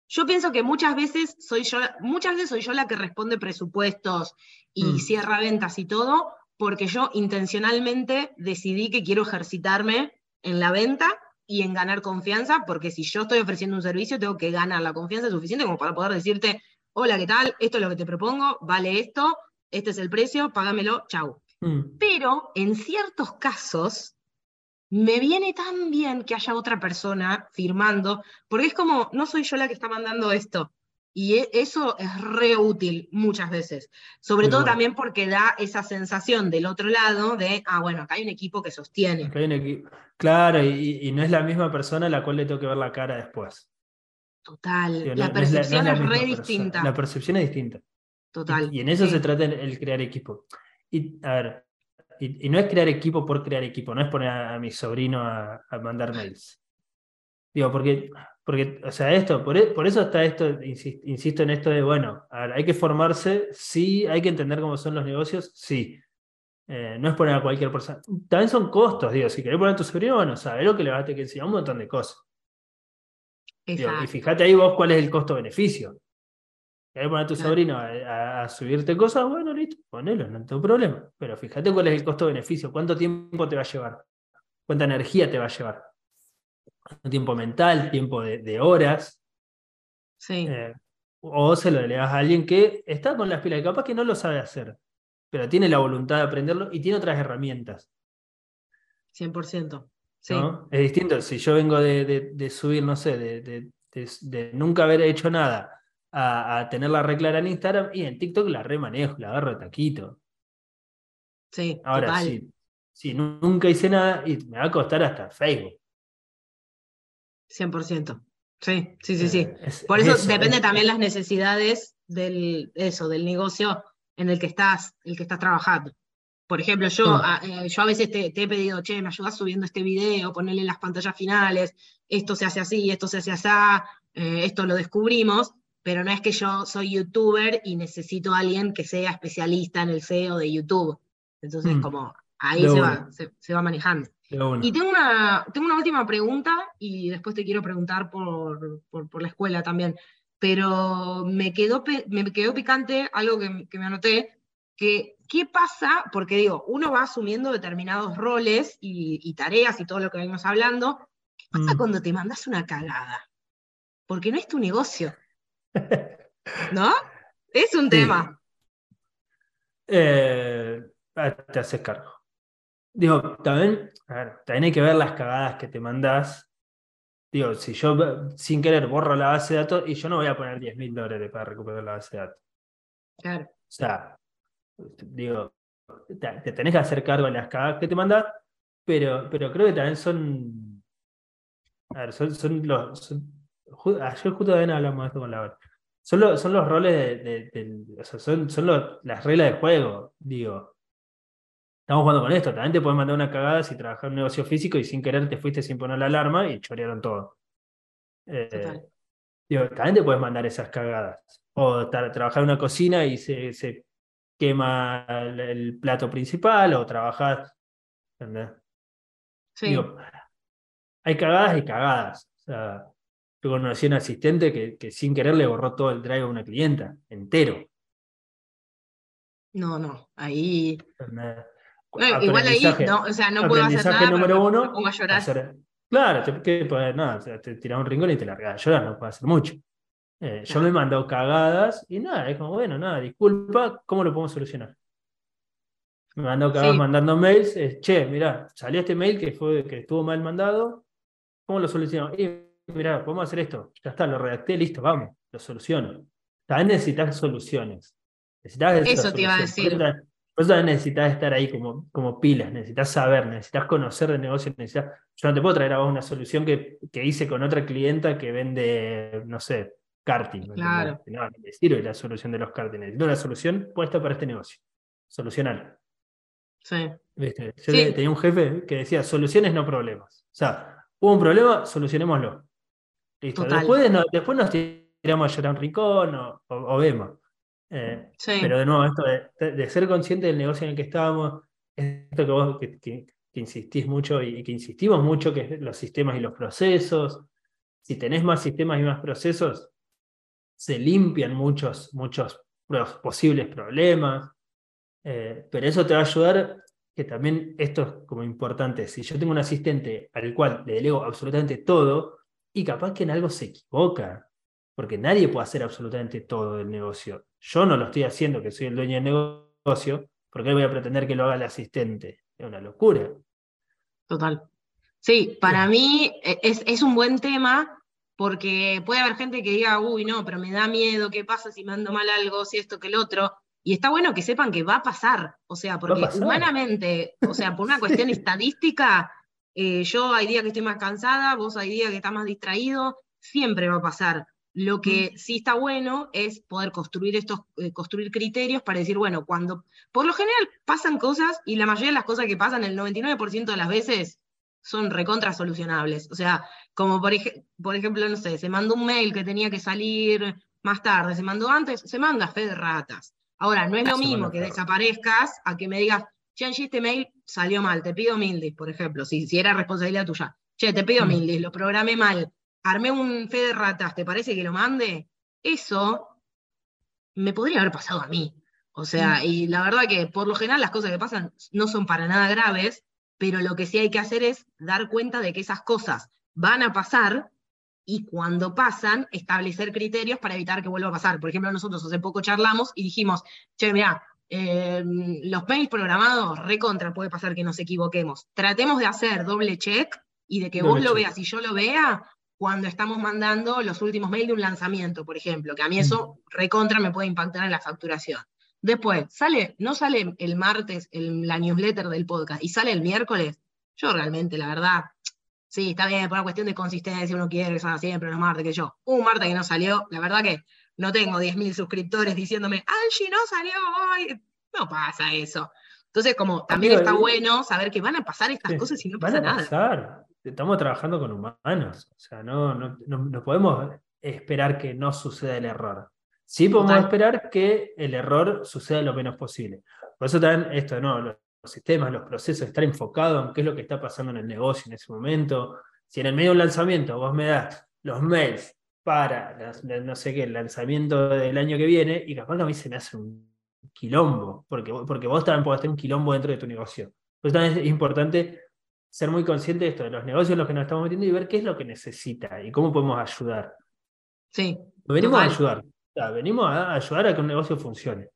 Yo pienso que muchas veces soy yo, muchas veces soy yo la que responde presupuestos y mm. cierra ventas y todo, porque yo intencionalmente decidí que quiero ejercitarme en la venta y en ganar confianza, porque si yo estoy ofreciendo un servicio, tengo que ganar la confianza suficiente como para poder decirte, hola, ¿qué tal? Esto es lo que te propongo, vale esto, este es el precio, págamelo, chau. Mm. Pero en ciertos casos, me viene tan bien que haya otra persona firmando, porque es como, no soy yo la que está mandando esto, y e, eso es re útil muchas veces. Sobre todo también porque da esa sensación del otro lado de, ah, bueno, acá hay un equipo que sostiene. Claro, y, no es la misma persona a la cual le tengo que ver la cara después. Total, la percepción es, re distinta. La percepción es distinta. Total. Y, en eso se trata el, crear equipo. Y a ver, y, no es crear equipo por crear equipo, no es poner a, mi sobrino a, a mandar mails. Digo, porque porque, o sea, esto, por, e, eso está esto, insisto, en esto de, bueno, hay que formarse, sí, hay que entender cómo son los negocios, sí. Eh, no es poner a cualquier persona. También son costos, digo, si querés poner a tu sobrino, bueno, sabes lo que le vas a tener que enseñar un montón de cosas. y fíjate ahí vos cuál es el costo-beneficio. ¿Querés poner a tu sobrino a, subirte cosas? Bueno, listo, ponelo, no tengo problema. Pero fíjate cuál es el costo-beneficio, cuánto tiempo te va a llevar, cuánta energía te va a llevar tiempo mental, tiempo de, horas. Sí. Eh, o se lo delegas a alguien que está con las pilas, capaz que no lo sabe hacer, pero tiene la voluntad de aprenderlo y tiene otras herramientas. 100%. Sí. Es distinto, si yo vengo de, subir, no sé, de, nunca haber hecho nada a, tenerla re clara en Instagram y en TikTok la remanejo, la agarro taquito. Sí, Ahora, sí si, nunca hice nada, y me va a costar hasta Facebook. 100%. Sí, sí, sí, sí. Eh, Por eso, depende también las necesidades del, eso, del negocio en el que estás, el que estás trabajando. Por ejemplo, yo, mm. a, eh, yo a veces te, he pedido, che, me ayudas subiendo este video, ponerle las pantallas finales, esto se hace así, esto se hace así, eh, esto lo descubrimos, pero no es que yo soy youtuber y necesito a alguien que sea especialista en el SEO de YouTube. Entonces, mm. como ahí se va, se va manejando. Y tengo una, tengo una última pregunta y después te quiero preguntar por, por, la escuela también. Pero me quedó, me quedó picante algo que, que me anoté, que ¿qué pasa? Porque digo, uno va asumiendo determinados roles y, tareas y todo lo que venimos hablando. ¿Qué pasa mm. cuando te mandas una cagada? Porque no es tu negocio. ¿No? Es un tema. Eh, ah, te haces cargo. Digo, también, también hay que ver las cagadas que te mandás. Digo, si yo sin querer borro la base de datos y yo no voy a poner 10 mil dólares para recuperar la base de datos. Claro. O sea, digo, te, tenés que hacer cargo de las cagadas que te mandás, pero, pero creo que también son. A ver, son, son los. ayer justo también hablamos de esto con la son, los, son los roles de, o sea, son, son las reglas de juego, digo estamos jugando con esto. También te puedes mandar una cagada si trabajas en un negocio físico y sin querer te fuiste sin poner la alarma y chorearon todo. Eh, también te puedes mandar esas cagadas. O trabajar en una cocina y se, quema el, plato principal, o trabajar. Sí. hay cagadas y cagadas. O sea, yo conocí a un asistente que, que, sin querer le borró todo el drive a una clienta, entero. No, no, ahí igual ahí, no, o sea, no puedo hacer nada. número uno, pongo a llorar. claro, te, que, pues, nada, te tiras un rincón y te largas a llorar, no puedo hacer mucho. Eh, yo me he mandado cagadas y nada, es como, bueno, nada, disculpa, ¿cómo lo podemos solucionar? Me mandado cagadas mandando mails, es, che, mirá, salió este mail que, fue, que estuvo mal mandado, ¿cómo lo solucionamos? Y mirá, podemos hacer esto, ya está, lo redacté, listo, vamos, lo soluciono. También necesitas soluciones. Necesitas Eso te iba a decir Por eso necesitas estar ahí como, como pilas, necesitas saber, necesitas conocer de negocio, necesitas... Yo no te puedo traer a vos una solución que, que hice con otra clienta que vende, no sé, karting. Claro. No, no me sirve la solución de los karting, necesito una solución puesta para este negocio. Solucionar. Sí. ¿Viste? Yo tenía un jefe que decía soluciones, no problemas. O sea, hubo un problema, solucionémoslo. Listo. Después, después nos tiramos a llorar un rincón o vemos. Eh, pero de nuevo, esto de, ser consciente del negocio en el que estábamos, esto que vos que, insistís mucho y, que insistimos mucho, que es los sistemas y los procesos. Si tenés más sistemas y más procesos, se limpian muchos, muchos posibles problemas. Eh, pero eso te va a ayudar, que también esto es como importante. Si yo tengo un asistente al cual le delego absolutamente todo, y capaz que en algo se equivoca, porque nadie puede hacer absolutamente todo el negocio. Yo no lo estoy haciendo, que soy el dueño del negocio, porque voy a pretender que lo haga el asistente. Es una locura. Total. Sí, para mí e, es, es un buen tema porque puede haber gente que diga, uy, no, pero me da miedo, ¿qué pasa si mando mal algo, si esto, que el otro? Y está bueno que sepan que va a pasar, o sea, porque humanamente, o sea, por una cuestión estadística, eh, yo hay días que estoy más cansada, vos hay días que estás más distraído, siempre va a pasar. Lo que sí está bueno es poder construir estos, eh, construir criterios para decir, bueno, cuando, por lo general pasan cosas y la mayoría de las cosas que pasan, el 99% de las veces, son recontra solucionables. O sea, como por, por ejemplo, no sé, se mandó un mail que tenía que salir más tarde, se mandó antes, se manda fe de ratas. Ahora, no es lo mismo que desaparezcas a que me digas, che, este mail salió mal, te pido mil por ejemplo, si, si era responsabilidad tuya. Che, te pido mm. mil lo programé mal armé un fe de ratas, ¿te parece que lo mande? Eso me podría haber pasado a mí. O sea, mm. y la verdad que por lo general las cosas que pasan no son para nada graves, pero lo que sí hay que hacer es dar cuenta de que esas cosas van a pasar y cuando pasan, establecer criterios para evitar que vuelva a pasar. Por ejemplo, nosotros hace poco charlamos y dijimos, che, mira, em, los mails programados, recontra, puede pasar que nos equivoquemos. Tratemos de hacer doble check y de que vos lo veas y yo lo vea cuando estamos mandando los últimos mails de un lanzamiento, por ejemplo, que a mí eso recontra me puede impactar en la facturación. Después, sale, no sale el martes la newsletter del podcast y sale el miércoles. Yo realmente, la verdad, sí, está bien, por una cuestión de consistencia, uno quiere que salga siempre los martes que yo. Un martes que no salió, la verdad que no tengo 10.000 suscriptores diciéndome, Angie, no salió hoy. No pasa eso. Entonces, como también está bueno saber que van a pasar estas cosas y no pasa van a Pasar estamos trabajando con humanos, o sea, no, no, podemos esperar que no suceda el error. Sí podemos esperar que el error suceda lo menos posible. Por eso también esto, ¿no? Los, sistemas, los procesos, estar enfocado en qué es lo que está pasando en el negocio en ese momento. Si en el medio del lanzamiento vos me das los mails para, no sé qué, el lanzamiento del año que viene, y capaz que a mí se me hace un quilombo, porque, porque vos también podés tener un quilombo dentro de tu negocio. Por eso también es importante ser muy consciente de esto, de los negocios en los que nos estamos metiendo y ver qué es lo que necesita y cómo podemos ayudar. Sí. Venimos a ayudar. venimos a ayudar a que un negocio funcione.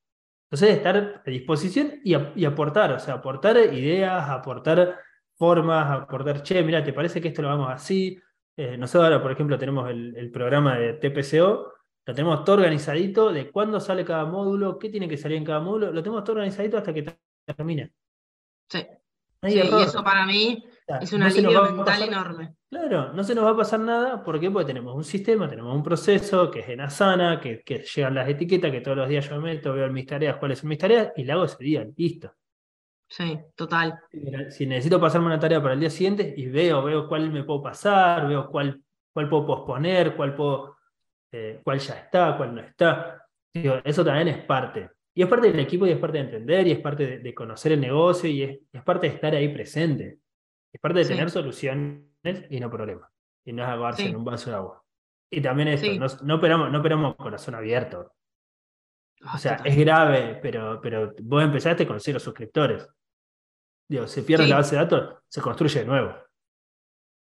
Entonces, estar a disposición y, aportar, o sea, aportar ideas, aportar formas, aportar, che, mira, ¿te parece que esto lo vamos así? Eh, nosotros ahora, por ejemplo, tenemos el, programa de TPCO, lo tenemos todo organizadito de cuándo sale cada módulo, qué tiene que salir en cada módulo, lo tenemos todo organizadito hasta que termine. Sí y eso para mí es un alivio mental enorme. Claro, no se nos va a pasar nada. ¿Por qué? Porque tenemos un sistema, tenemos un proceso que es en Asana, que, que llegan las etiquetas, que todos los días yo me meto, veo mis tareas, cuáles son mis tareas, y la hago ese día, listo. Sí, total. Si necesito pasarme una tarea para el día siguiente, y veo, veo cuál me puedo pasar, veo cuál, cuál puedo posponer, cuál puedo, eh, cuál ya está, cuál no está. eso también es parte. Y es parte del equipo y es parte de entender y es parte de, conocer el negocio y es, parte de estar ahí presente. Es parte de tener soluciones y no problemas. Y no es ahogarse en un vaso de agua. Y también esto, no, no, operamos, no operamos corazón abierto. Ah, o sea, es grave, pero, pero vos empezaste con cero suscriptores. Digo, se pierde la base de datos, se construye de nuevo.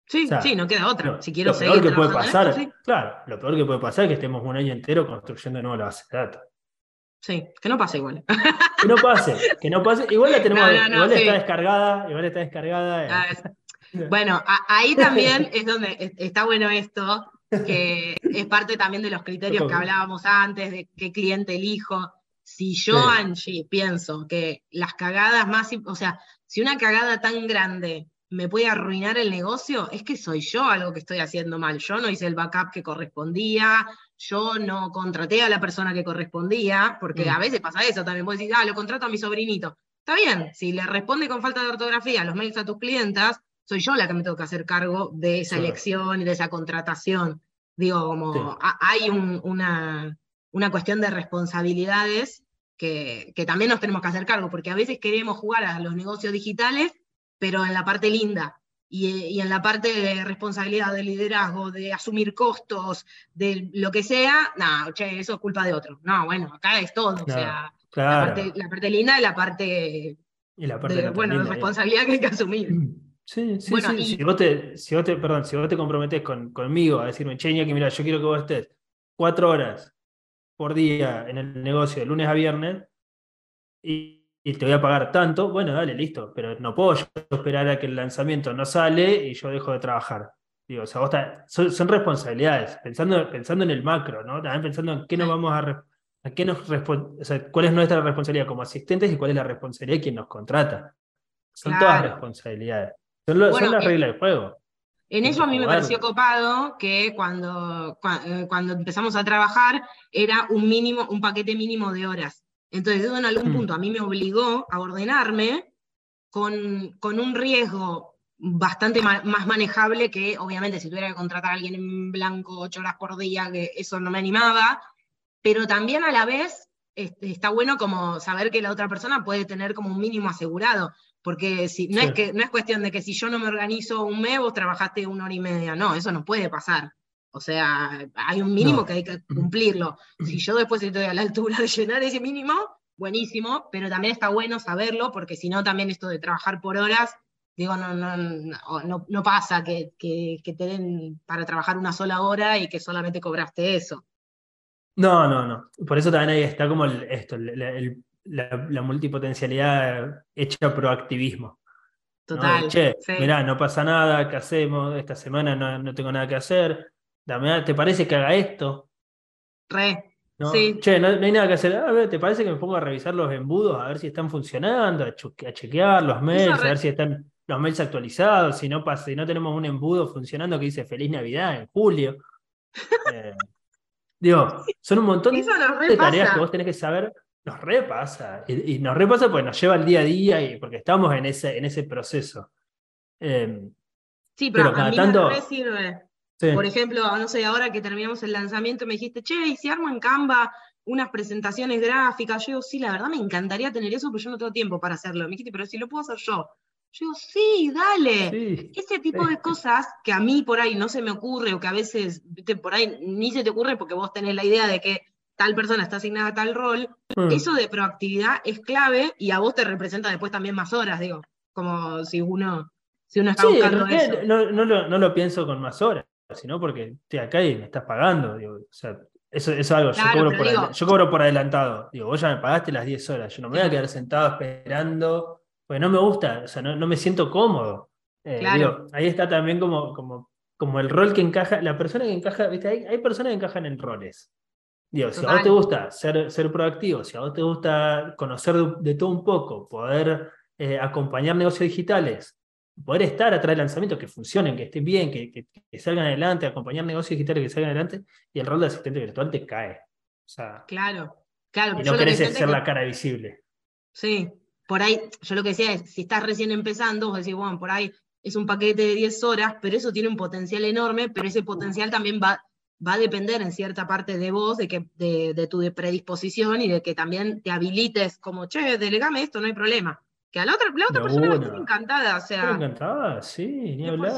Sí, sí, no queda otra. si quiero lo peor que puede pasar, claro, lo peor que puede pasar es que estemos un año entero construyendo de nuevo la base de datos. Sí, que no pase igual. Que no pase, que no pase. Igual la tenemos, igual está descargada, igual está descargada. Ah, bueno, ahí también es donde está bueno esto, que es parte también de los criterios que hablábamos antes, de qué cliente elijo. Si yo, Angie, pienso que las cagadas más, o sea, si una cagada tan grande me puede arruinar el negocio, es que soy yo algo que estoy haciendo mal. Yo no hice el backup que correspondía, yo no contraté a la persona que correspondía, porque a mm. veces pasa eso, también puedes decir, ah, lo contrato a mi sobrinito. Está bien, si le responde con falta de ortografía los mails a tus clientas, soy yo la que me tengo que hacer cargo de esa elección y de esa contratación. Digo, como hay una, una, cuestión de responsabilidades que, que, también nos tenemos que hacer cargo, porque a veces queremos jugar a los negocios digitales, pero en la parte linda. Y, y en la parte de responsabilidad, de liderazgo, de asumir costos, de lo que sea, no, che, eso es culpa de otro. No, bueno, acá es todo. o sea, la, parte, la, parte, linda y la parte, y la parte de, bueno, responsabilidad que hay que asumir. Sí, sí, sí. Si, vos te, si, vos te, perdón, si vos te comprometés con, conmigo a decirme, Cheña, que mira, yo quiero que vos estés cuatro horas por día en el negocio de lunes a viernes y, te voy a pagar tanto, bueno, dale, listo, pero no puedo yo esperar a que el lanzamiento no sale y yo dejo de trabajar. Digo, o sea, vos son, responsabilidades, pensando, pensando en el macro, ¿no? También pensando en qué nos vamos a, a qué nos o sea, cuál es nuestra responsabilidad como asistentes y cuál es la responsabilidad de quien nos contrata. Son todas responsabilidades. Son, las reglas del juego. En eso a mí me pareció copado que cuando, eh, cuando empezamos a trabajar era un mínimo, un paquete mínimo de horas. Entonces, en algún mm. punto a mí me obligó a ordenarme con, con un riesgo bastante más manejable que, obviamente, si tuviera que contratar a alguien en blanco ocho horas por día, que eso no me animaba, pero también a la vez este, está bueno como saber que la otra persona puede tener como un mínimo asegurado. Porque si, no, es que, no es cuestión de que si yo no me organizo un mes, vos trabajaste una hora y media. No, eso no puede pasar. O sea, hay un mínimo que hay que cumplirlo. Si yo después estoy a la altura de llenar ese mínimo, buenísimo, pero también está bueno saberlo, porque si no, también esto de trabajar por horas, digo, no, no, no, no pasa que, que, que, te den para trabajar una sola hora y que solamente cobraste eso. No, no, no. Por eso también ahí está como el, esto, el, la, multipotencialidad hecha proactivismo. Total. Che, mirá, no pasa nada, ¿qué hacemos? Esta semana no, tengo nada que hacer. ¿Te parece que haga esto? Re. ¿No? Sí. Che, no, hay nada que hacer. A ver, ¿te parece que me pongo a revisar los embudos, a ver si están funcionando, a, chequear los mails, a ver si están los mails actualizados, si no, si no tenemos un embudo funcionando que dice Feliz Navidad en julio? Eh, digo, son un montón de tareas que vos tenés que saber nos repasa. Y, nos repasa porque nos lleva al día a día y porque estamos en ese, en ese proceso. Em, sí, pero, a mí me sirve. Por ejemplo, no sé, ahora que terminamos el lanzamiento me dijiste, che, ¿y si armo en Canva unas presentaciones gráficas? Yo digo, sí, la verdad me encantaría tener eso, pero yo no tengo tiempo para hacerlo. Me dijiste, pero si lo puedo hacer yo. Yo digo, sí, dale. Ese tipo de cosas que a mí por ahí no se me ocurre o que a veces por ahí ni se te ocurre porque vos tenés la idea de que tal persona está asignada a tal rol, mm. eso de proactividad es clave y a vos te representa después también más horas, digo, como si uno, si uno está buscando eso. No, no, lo, pienso con más horas, sino porque estoy acá y me estás pagando, digo, o sea, eso, es algo, yo, cobro por yo, cobro por adelantado, digo, vos ya me pagaste las 10 horas, yo no me voy a quedar sentado esperando, porque no me gusta, o sea, no, me siento cómodo. Eh, ahí está también como, como, como el rol que encaja, la persona que encaja, ¿viste? Hay, hay personas que encajan en roles. Digo, si a vos te gusta ser, ser proactivo, si a vos te gusta conocer de, todo un poco, poder eh, acompañar negocios digitales, poder estar atrás del lanzamiento, que funcionen, que estén bien, que, que, salgan adelante, acompañar negocios digitales que salgan adelante, y el rol de asistente virtual te cae. O sea, claro, claro. Y no querés ser la cara visible. Sí, por ahí, yo lo que decía es, si estás recién empezando, vos decís, bueno, por ahí es un paquete de 10 horas, pero eso tiene un potencial enorme, pero ese potencial también va va a depender en cierta parte de vos, de, que, de, tu predisposición y de que también te habilites como, che, delegame esto, no hay problema. Que a la otra, la otra persona va encantada, o sea. encantada, sí, ni hablar.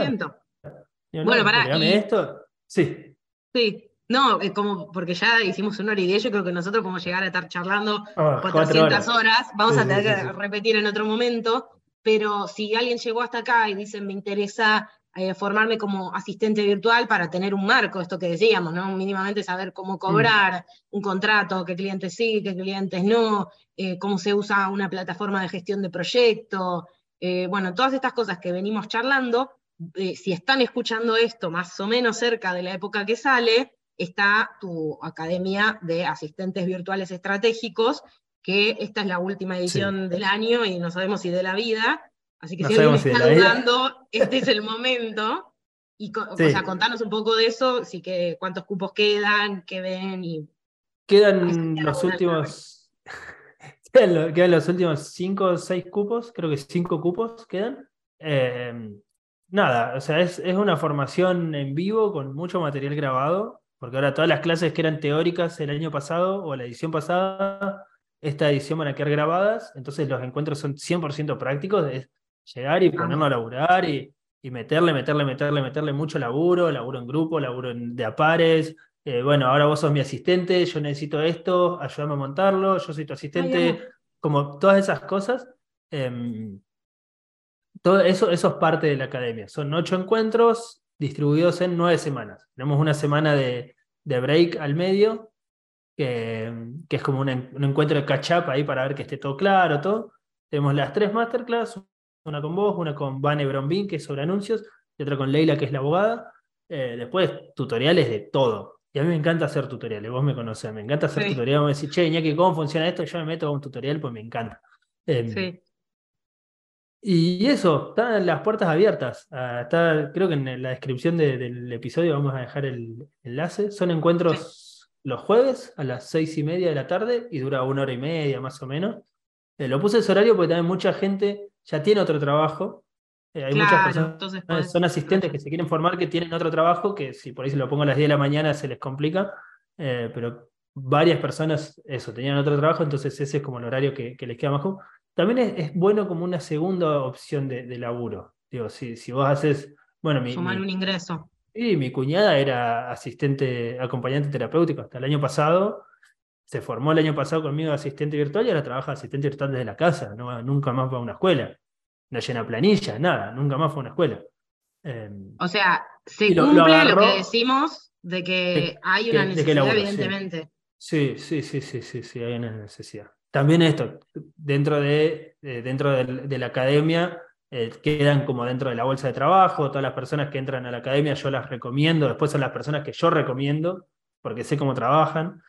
Bueno, para. esto? Sí. Sí. No, como porque ya hicimos una hora y diez, yo creo que nosotros podemos llegar a estar charlando 400 horas. Vamos a tener que repetir en otro momento, pero si alguien llegó hasta acá y dice, me interesa eh, formarme como asistente virtual para tener un marco, esto que decíamos, ¿no? Mínimamente saber cómo cobrar un contrato, qué clientes sí, qué clientes no, eh, cómo se usa una plataforma de gestión de proyecto, eh, bueno, todas estas cosas que venimos charlando, si están escuchando esto más o menos cerca de la época que sale, está tu academia de asistentes virtuales estratégicos, que esta es la última edición del año y no sabemos si de la vida. Así que si alguien está dudando, este es el momento. Y o sea, contanos un poco de eso, sí que cuántos cupos quedan, qué ven y. Quedan los últimos. quedan los últimos cinco o seis cupos, creo que cinco cupos quedan. Em, nada, o sea, es, es, una formación en vivo con mucho material grabado, porque ahora todas las clases que eran teóricas el año pasado o la edición pasada, esta edición van a quedar grabadas, entonces los encuentros son 100% prácticos, es llegar y ponernos a laburar y, y meterle, meterle, meterle, meterle mucho laburo, laburo en grupo, laburo en, de a pares. Eh, bueno, ahora vos sos mi asistente, yo necesito esto, ayúdame a montarlo, yo soy tu asistente, como todas esas cosas. Em, todo eso, eso es parte de la academia. Son ocho encuentros distribuidos en nueve semanas. Tenemos una semana de, de break al medio, que, que es como un, un encuentro de catch-up ahí para ver que esté todo claro, todo. Tenemos las tres masterclass, una con vos, una con Vane Brombin, que es sobre anuncios, y otra con Leila, que es la abogada. Eh, después, tutoriales de todo. Y a mí me encanta hacer tutoriales, vos me conocés, me encanta hacer tutoriales. Vos me decís, che, Iñaki, ¿cómo funciona esto? Yo me meto a un tutorial, pues me encanta. Em, sí. Y eso, están las puertas abiertas. Ah, está, creo que en la descripción del episodio vamos a dejar el enlace. Son encuentros los jueves a las seis y media de la tarde y dura una hora y media más o menos. Eh, lo puse ese horario porque también mucha gente ya tiene otro trabajo. Eh, hay muchas personas, son asistentes que se quieren formar que tienen otro trabajo, que si por ahí se lo pongo a las 10 de la mañana se les complica, eh, pero varias personas, eso, tenían otro trabajo, entonces ese es como el horario que, les queda más También es, bueno como una segunda opción de, laburo. Digo, si, si vos haces, bueno, mi... Sumar un ingreso. Sí, mi cuñada era asistente, acompañante terapéutico hasta el año pasado. Se formó el año pasado conmigo asistente virtual y ahora trabaja asistente virtual desde la casa, no, nunca más va a una escuela no llena planilla, nada, nunca más fue una escuela. Em, o sea, se cumple lo, que decimos de que hay una necesidad, evidentemente. Sí. sí, sí, sí, sí, sí, hay una necesidad. También esto, dentro de, dentro de, la academia, eh, quedan como dentro de la bolsa de trabajo, todas las personas que entran a la academia yo las recomiendo, después son las personas que yo recomiendo, porque sé cómo trabajan.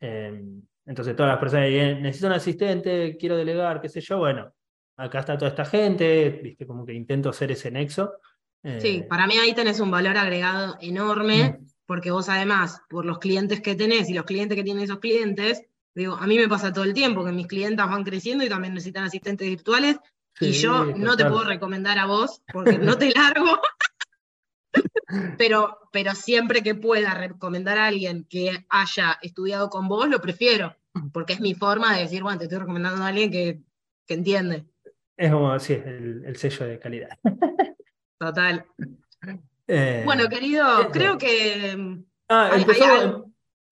Em, entonces todas las personas que necesito un asistente, quiero delegar, qué sé yo, bueno, acá está toda esta gente, viste, como que intento hacer ese nexo. sí, eh, para mí ahí tenés un valor agregado enorme, mm. porque vos además, por los clientes que tenés y los clientes que tienen esos clientes, digo, a mí me pasa todo el tiempo que mis clientas van creciendo y también necesitan asistentes virtuales, y yo no te puedo recomendar a vos, porque no te largo. Pero, pero siempre que pueda recomendar a alguien que haya estudiado con vos, lo prefiero, porque es mi forma de decir, bueno, te estoy recomendando a alguien que, que entiende. Es como, sí, el, el sello de calidad. Total. Eh, bueno, querido, creo que. Ah,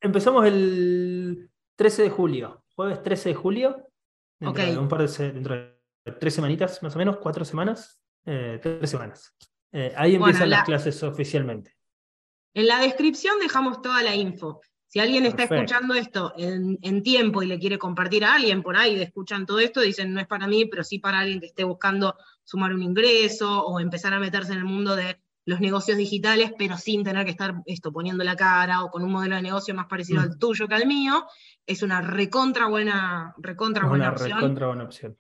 empezamos, el 13 de julio, jueves 13 de julio. Dentro de un par de, dentro de tres semanitas, más o menos, cuatro semanas, eh, tres semanas. Eh, ahí empiezan las clases oficialmente. En la descripción dejamos toda la info. Si alguien está escuchando esto en, tiempo y le quiere compartir a alguien por ahí, escuchan todo esto, dicen no es para mí, pero sí para alguien que esté buscando sumar un ingreso o empezar a meterse en el mundo de los negocios digitales, pero sin tener que estar esto poniendo la cara o con un modelo de negocio más parecido al mm. tuyo que al mío, es una recontra buena, recontra buena opción. Recontra buena opción.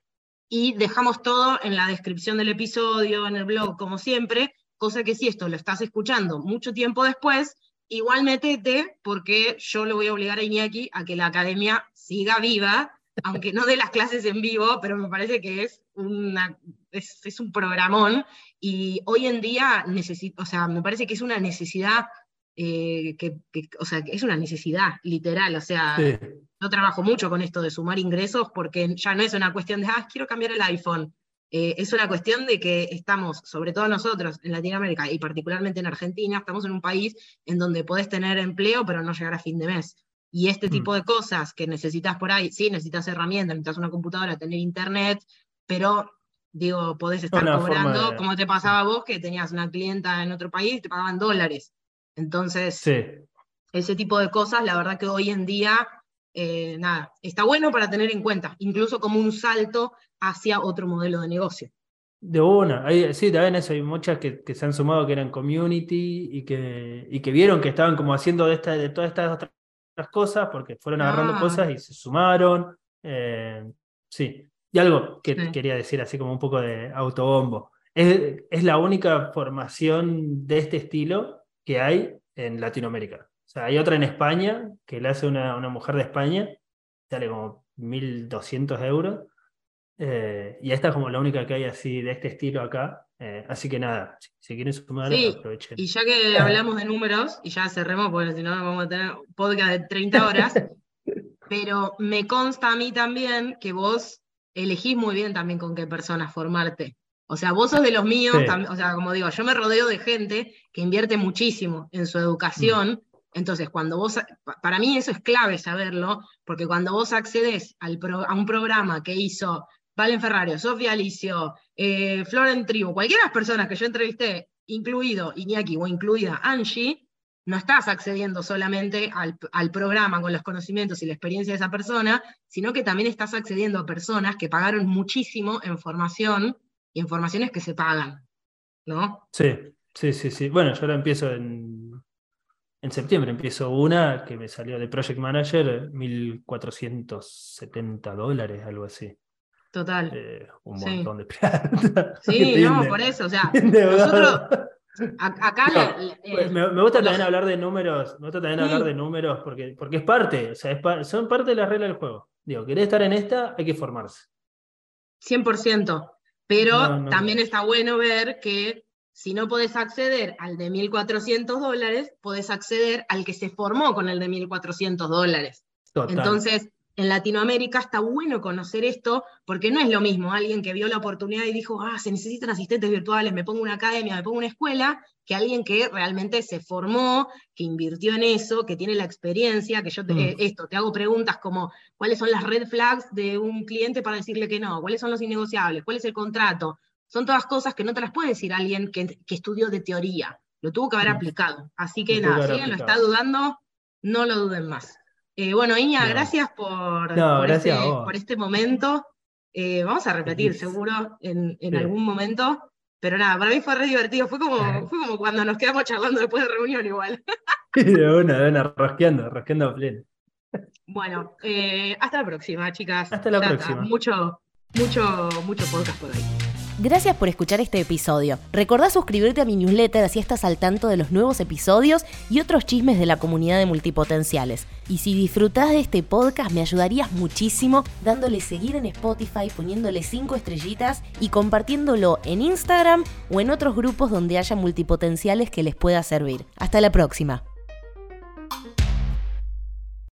Y dejamos todo en la descripción del episodio, en el blog, como siempre, cosa que si esto lo estás escuchando mucho tiempo después, igual metete porque yo lo voy a obligar a Iñaki a que la academia siga viva, aunque no de las clases en vivo, pero me parece que es, una, es, un programón y hoy en día necesito, o sea, me parece que es una necesidad, eh, que, o sea, es una necesidad literal, o sea, yo trabajo mucho con esto de sumar ingresos porque ya no es una cuestión de, ah, quiero cambiar el iPhone, eh, es una cuestión de que estamos, sobre todo nosotros en Latinoamérica y particularmente en Argentina, estamos en un país en donde podés tener empleo pero no llegar a fin de mes. Y este tipo mm. de cosas que necesitas por ahí, sí, necesitas herramientas, necesitas una computadora, tener internet, pero digo, podés estar cobrando, como te pasaba a vos, que tenías una clienta en otro país y te pagaban dólares. Entonces, ese tipo de cosas, la verdad que hoy en día eh, nada, está bueno para tener en cuenta, incluso como un salto hacia otro modelo de negocio. De una, sí, también eso, hay muchas que, se han sumado que eran community y que, y que vieron que estaban como haciendo de, esta, de todas estas otras cosas porque fueron agarrando cosas y se sumaron. Eh, sí. Y algo que quería decir así como un poco de autobombo. Es, es, la única formación de este estilo que hay en Latinoamérica. O sea, hay otra en España que la hace una, una mujer de España, sale como 1.200 euros. Eh, y esta es como la única que hay así de este estilo acá. Eh, así que nada, si, quieren sumar, aprovechen. Y ya que hablamos de números, y ya cerremos, porque si no vamos a tener un podcast de 30 horas, pero me consta a mí también que vos elegís muy bien también con qué personas formarte. O sea, vos sos de los míos, o sea, como digo, yo me rodeo de gente que invierte muchísimo en su educación. Entonces, cuando vos, para mí eso es clave saberlo, porque cuando vos accedes al a un programa que hizo Valen Ferrario, Sofía Alicio, eh, Floren Tribu, cualquiera de las personas que yo entrevisté, incluido Iñaki o incluida Angie, no estás accediendo solamente al, al, programa con los conocimientos y la experiencia de esa persona, sino que también estás accediendo a personas que pagaron muchísimo en formación y en formaciones que se pagan, ¿no? Sí, sí, sí, sí. Bueno, yo ahora empiezo en, en septiembre, empiezo una que me salió de Project Manager, 1.470 dólares, algo así. Total. Eh, un montón de plata. Sí, no, por eso, o sea, nosotros Acá pues, me, gusta también hablar de números, me gusta también hablar de números porque, porque es parte, o sea, son parte de la regla del juego. Digo, querés estar en esta, hay que formarse. 100%, pero también está bueno ver que si no podés acceder al de 1.400 dólares, podés acceder al que se formó con el de 1.400 dólares. Entonces, en Latinoamérica está bueno conocer esto, porque no es lo mismo alguien que vio la oportunidad y dijo, ah, se necesitan asistentes virtuales, me pongo una academia, me pongo una escuela, que alguien que realmente se formó, que invirtió en eso, que tiene la experiencia, que yo te, mm. esto, te hago preguntas como, ¿cuáles son las red flags de un cliente para decirle que no? ¿Cuáles son los innegociables? ¿Cuál es el contrato? Son todas cosas que no te las puede decir alguien que, estudió de teoría, lo tuvo que haber mm. aplicado. Así que nada, si alguien lo está dudando, no lo duden más. Eh, bueno, Iña, gracias, por, este, por, este, momento. Eh, vamos a repetir, seguro, en, algún momento. Pero nada, para mí fue re divertido. Fue como, fue como cuando nos quedamos charlando después de reunión igual. de una, de una, rosqueando, rosqueando a pleno. Bueno, eh, hasta la próxima, chicas. Hasta la próxima. Mucho, mucho, mucho podcast por ahí. Gracias por escuchar este episodio. Recordá suscribirte a mi newsletter así estás al tanto de los nuevos episodios y otros chismes de la comunidad de multipotenciales. Y si disfrutás de este podcast me ayudarías muchísimo dándole seguir en Spotify, poniéndole 5 estrellitas y compartiéndolo en Instagram o en otros grupos donde haya multipotenciales que les pueda servir. Hasta la próxima.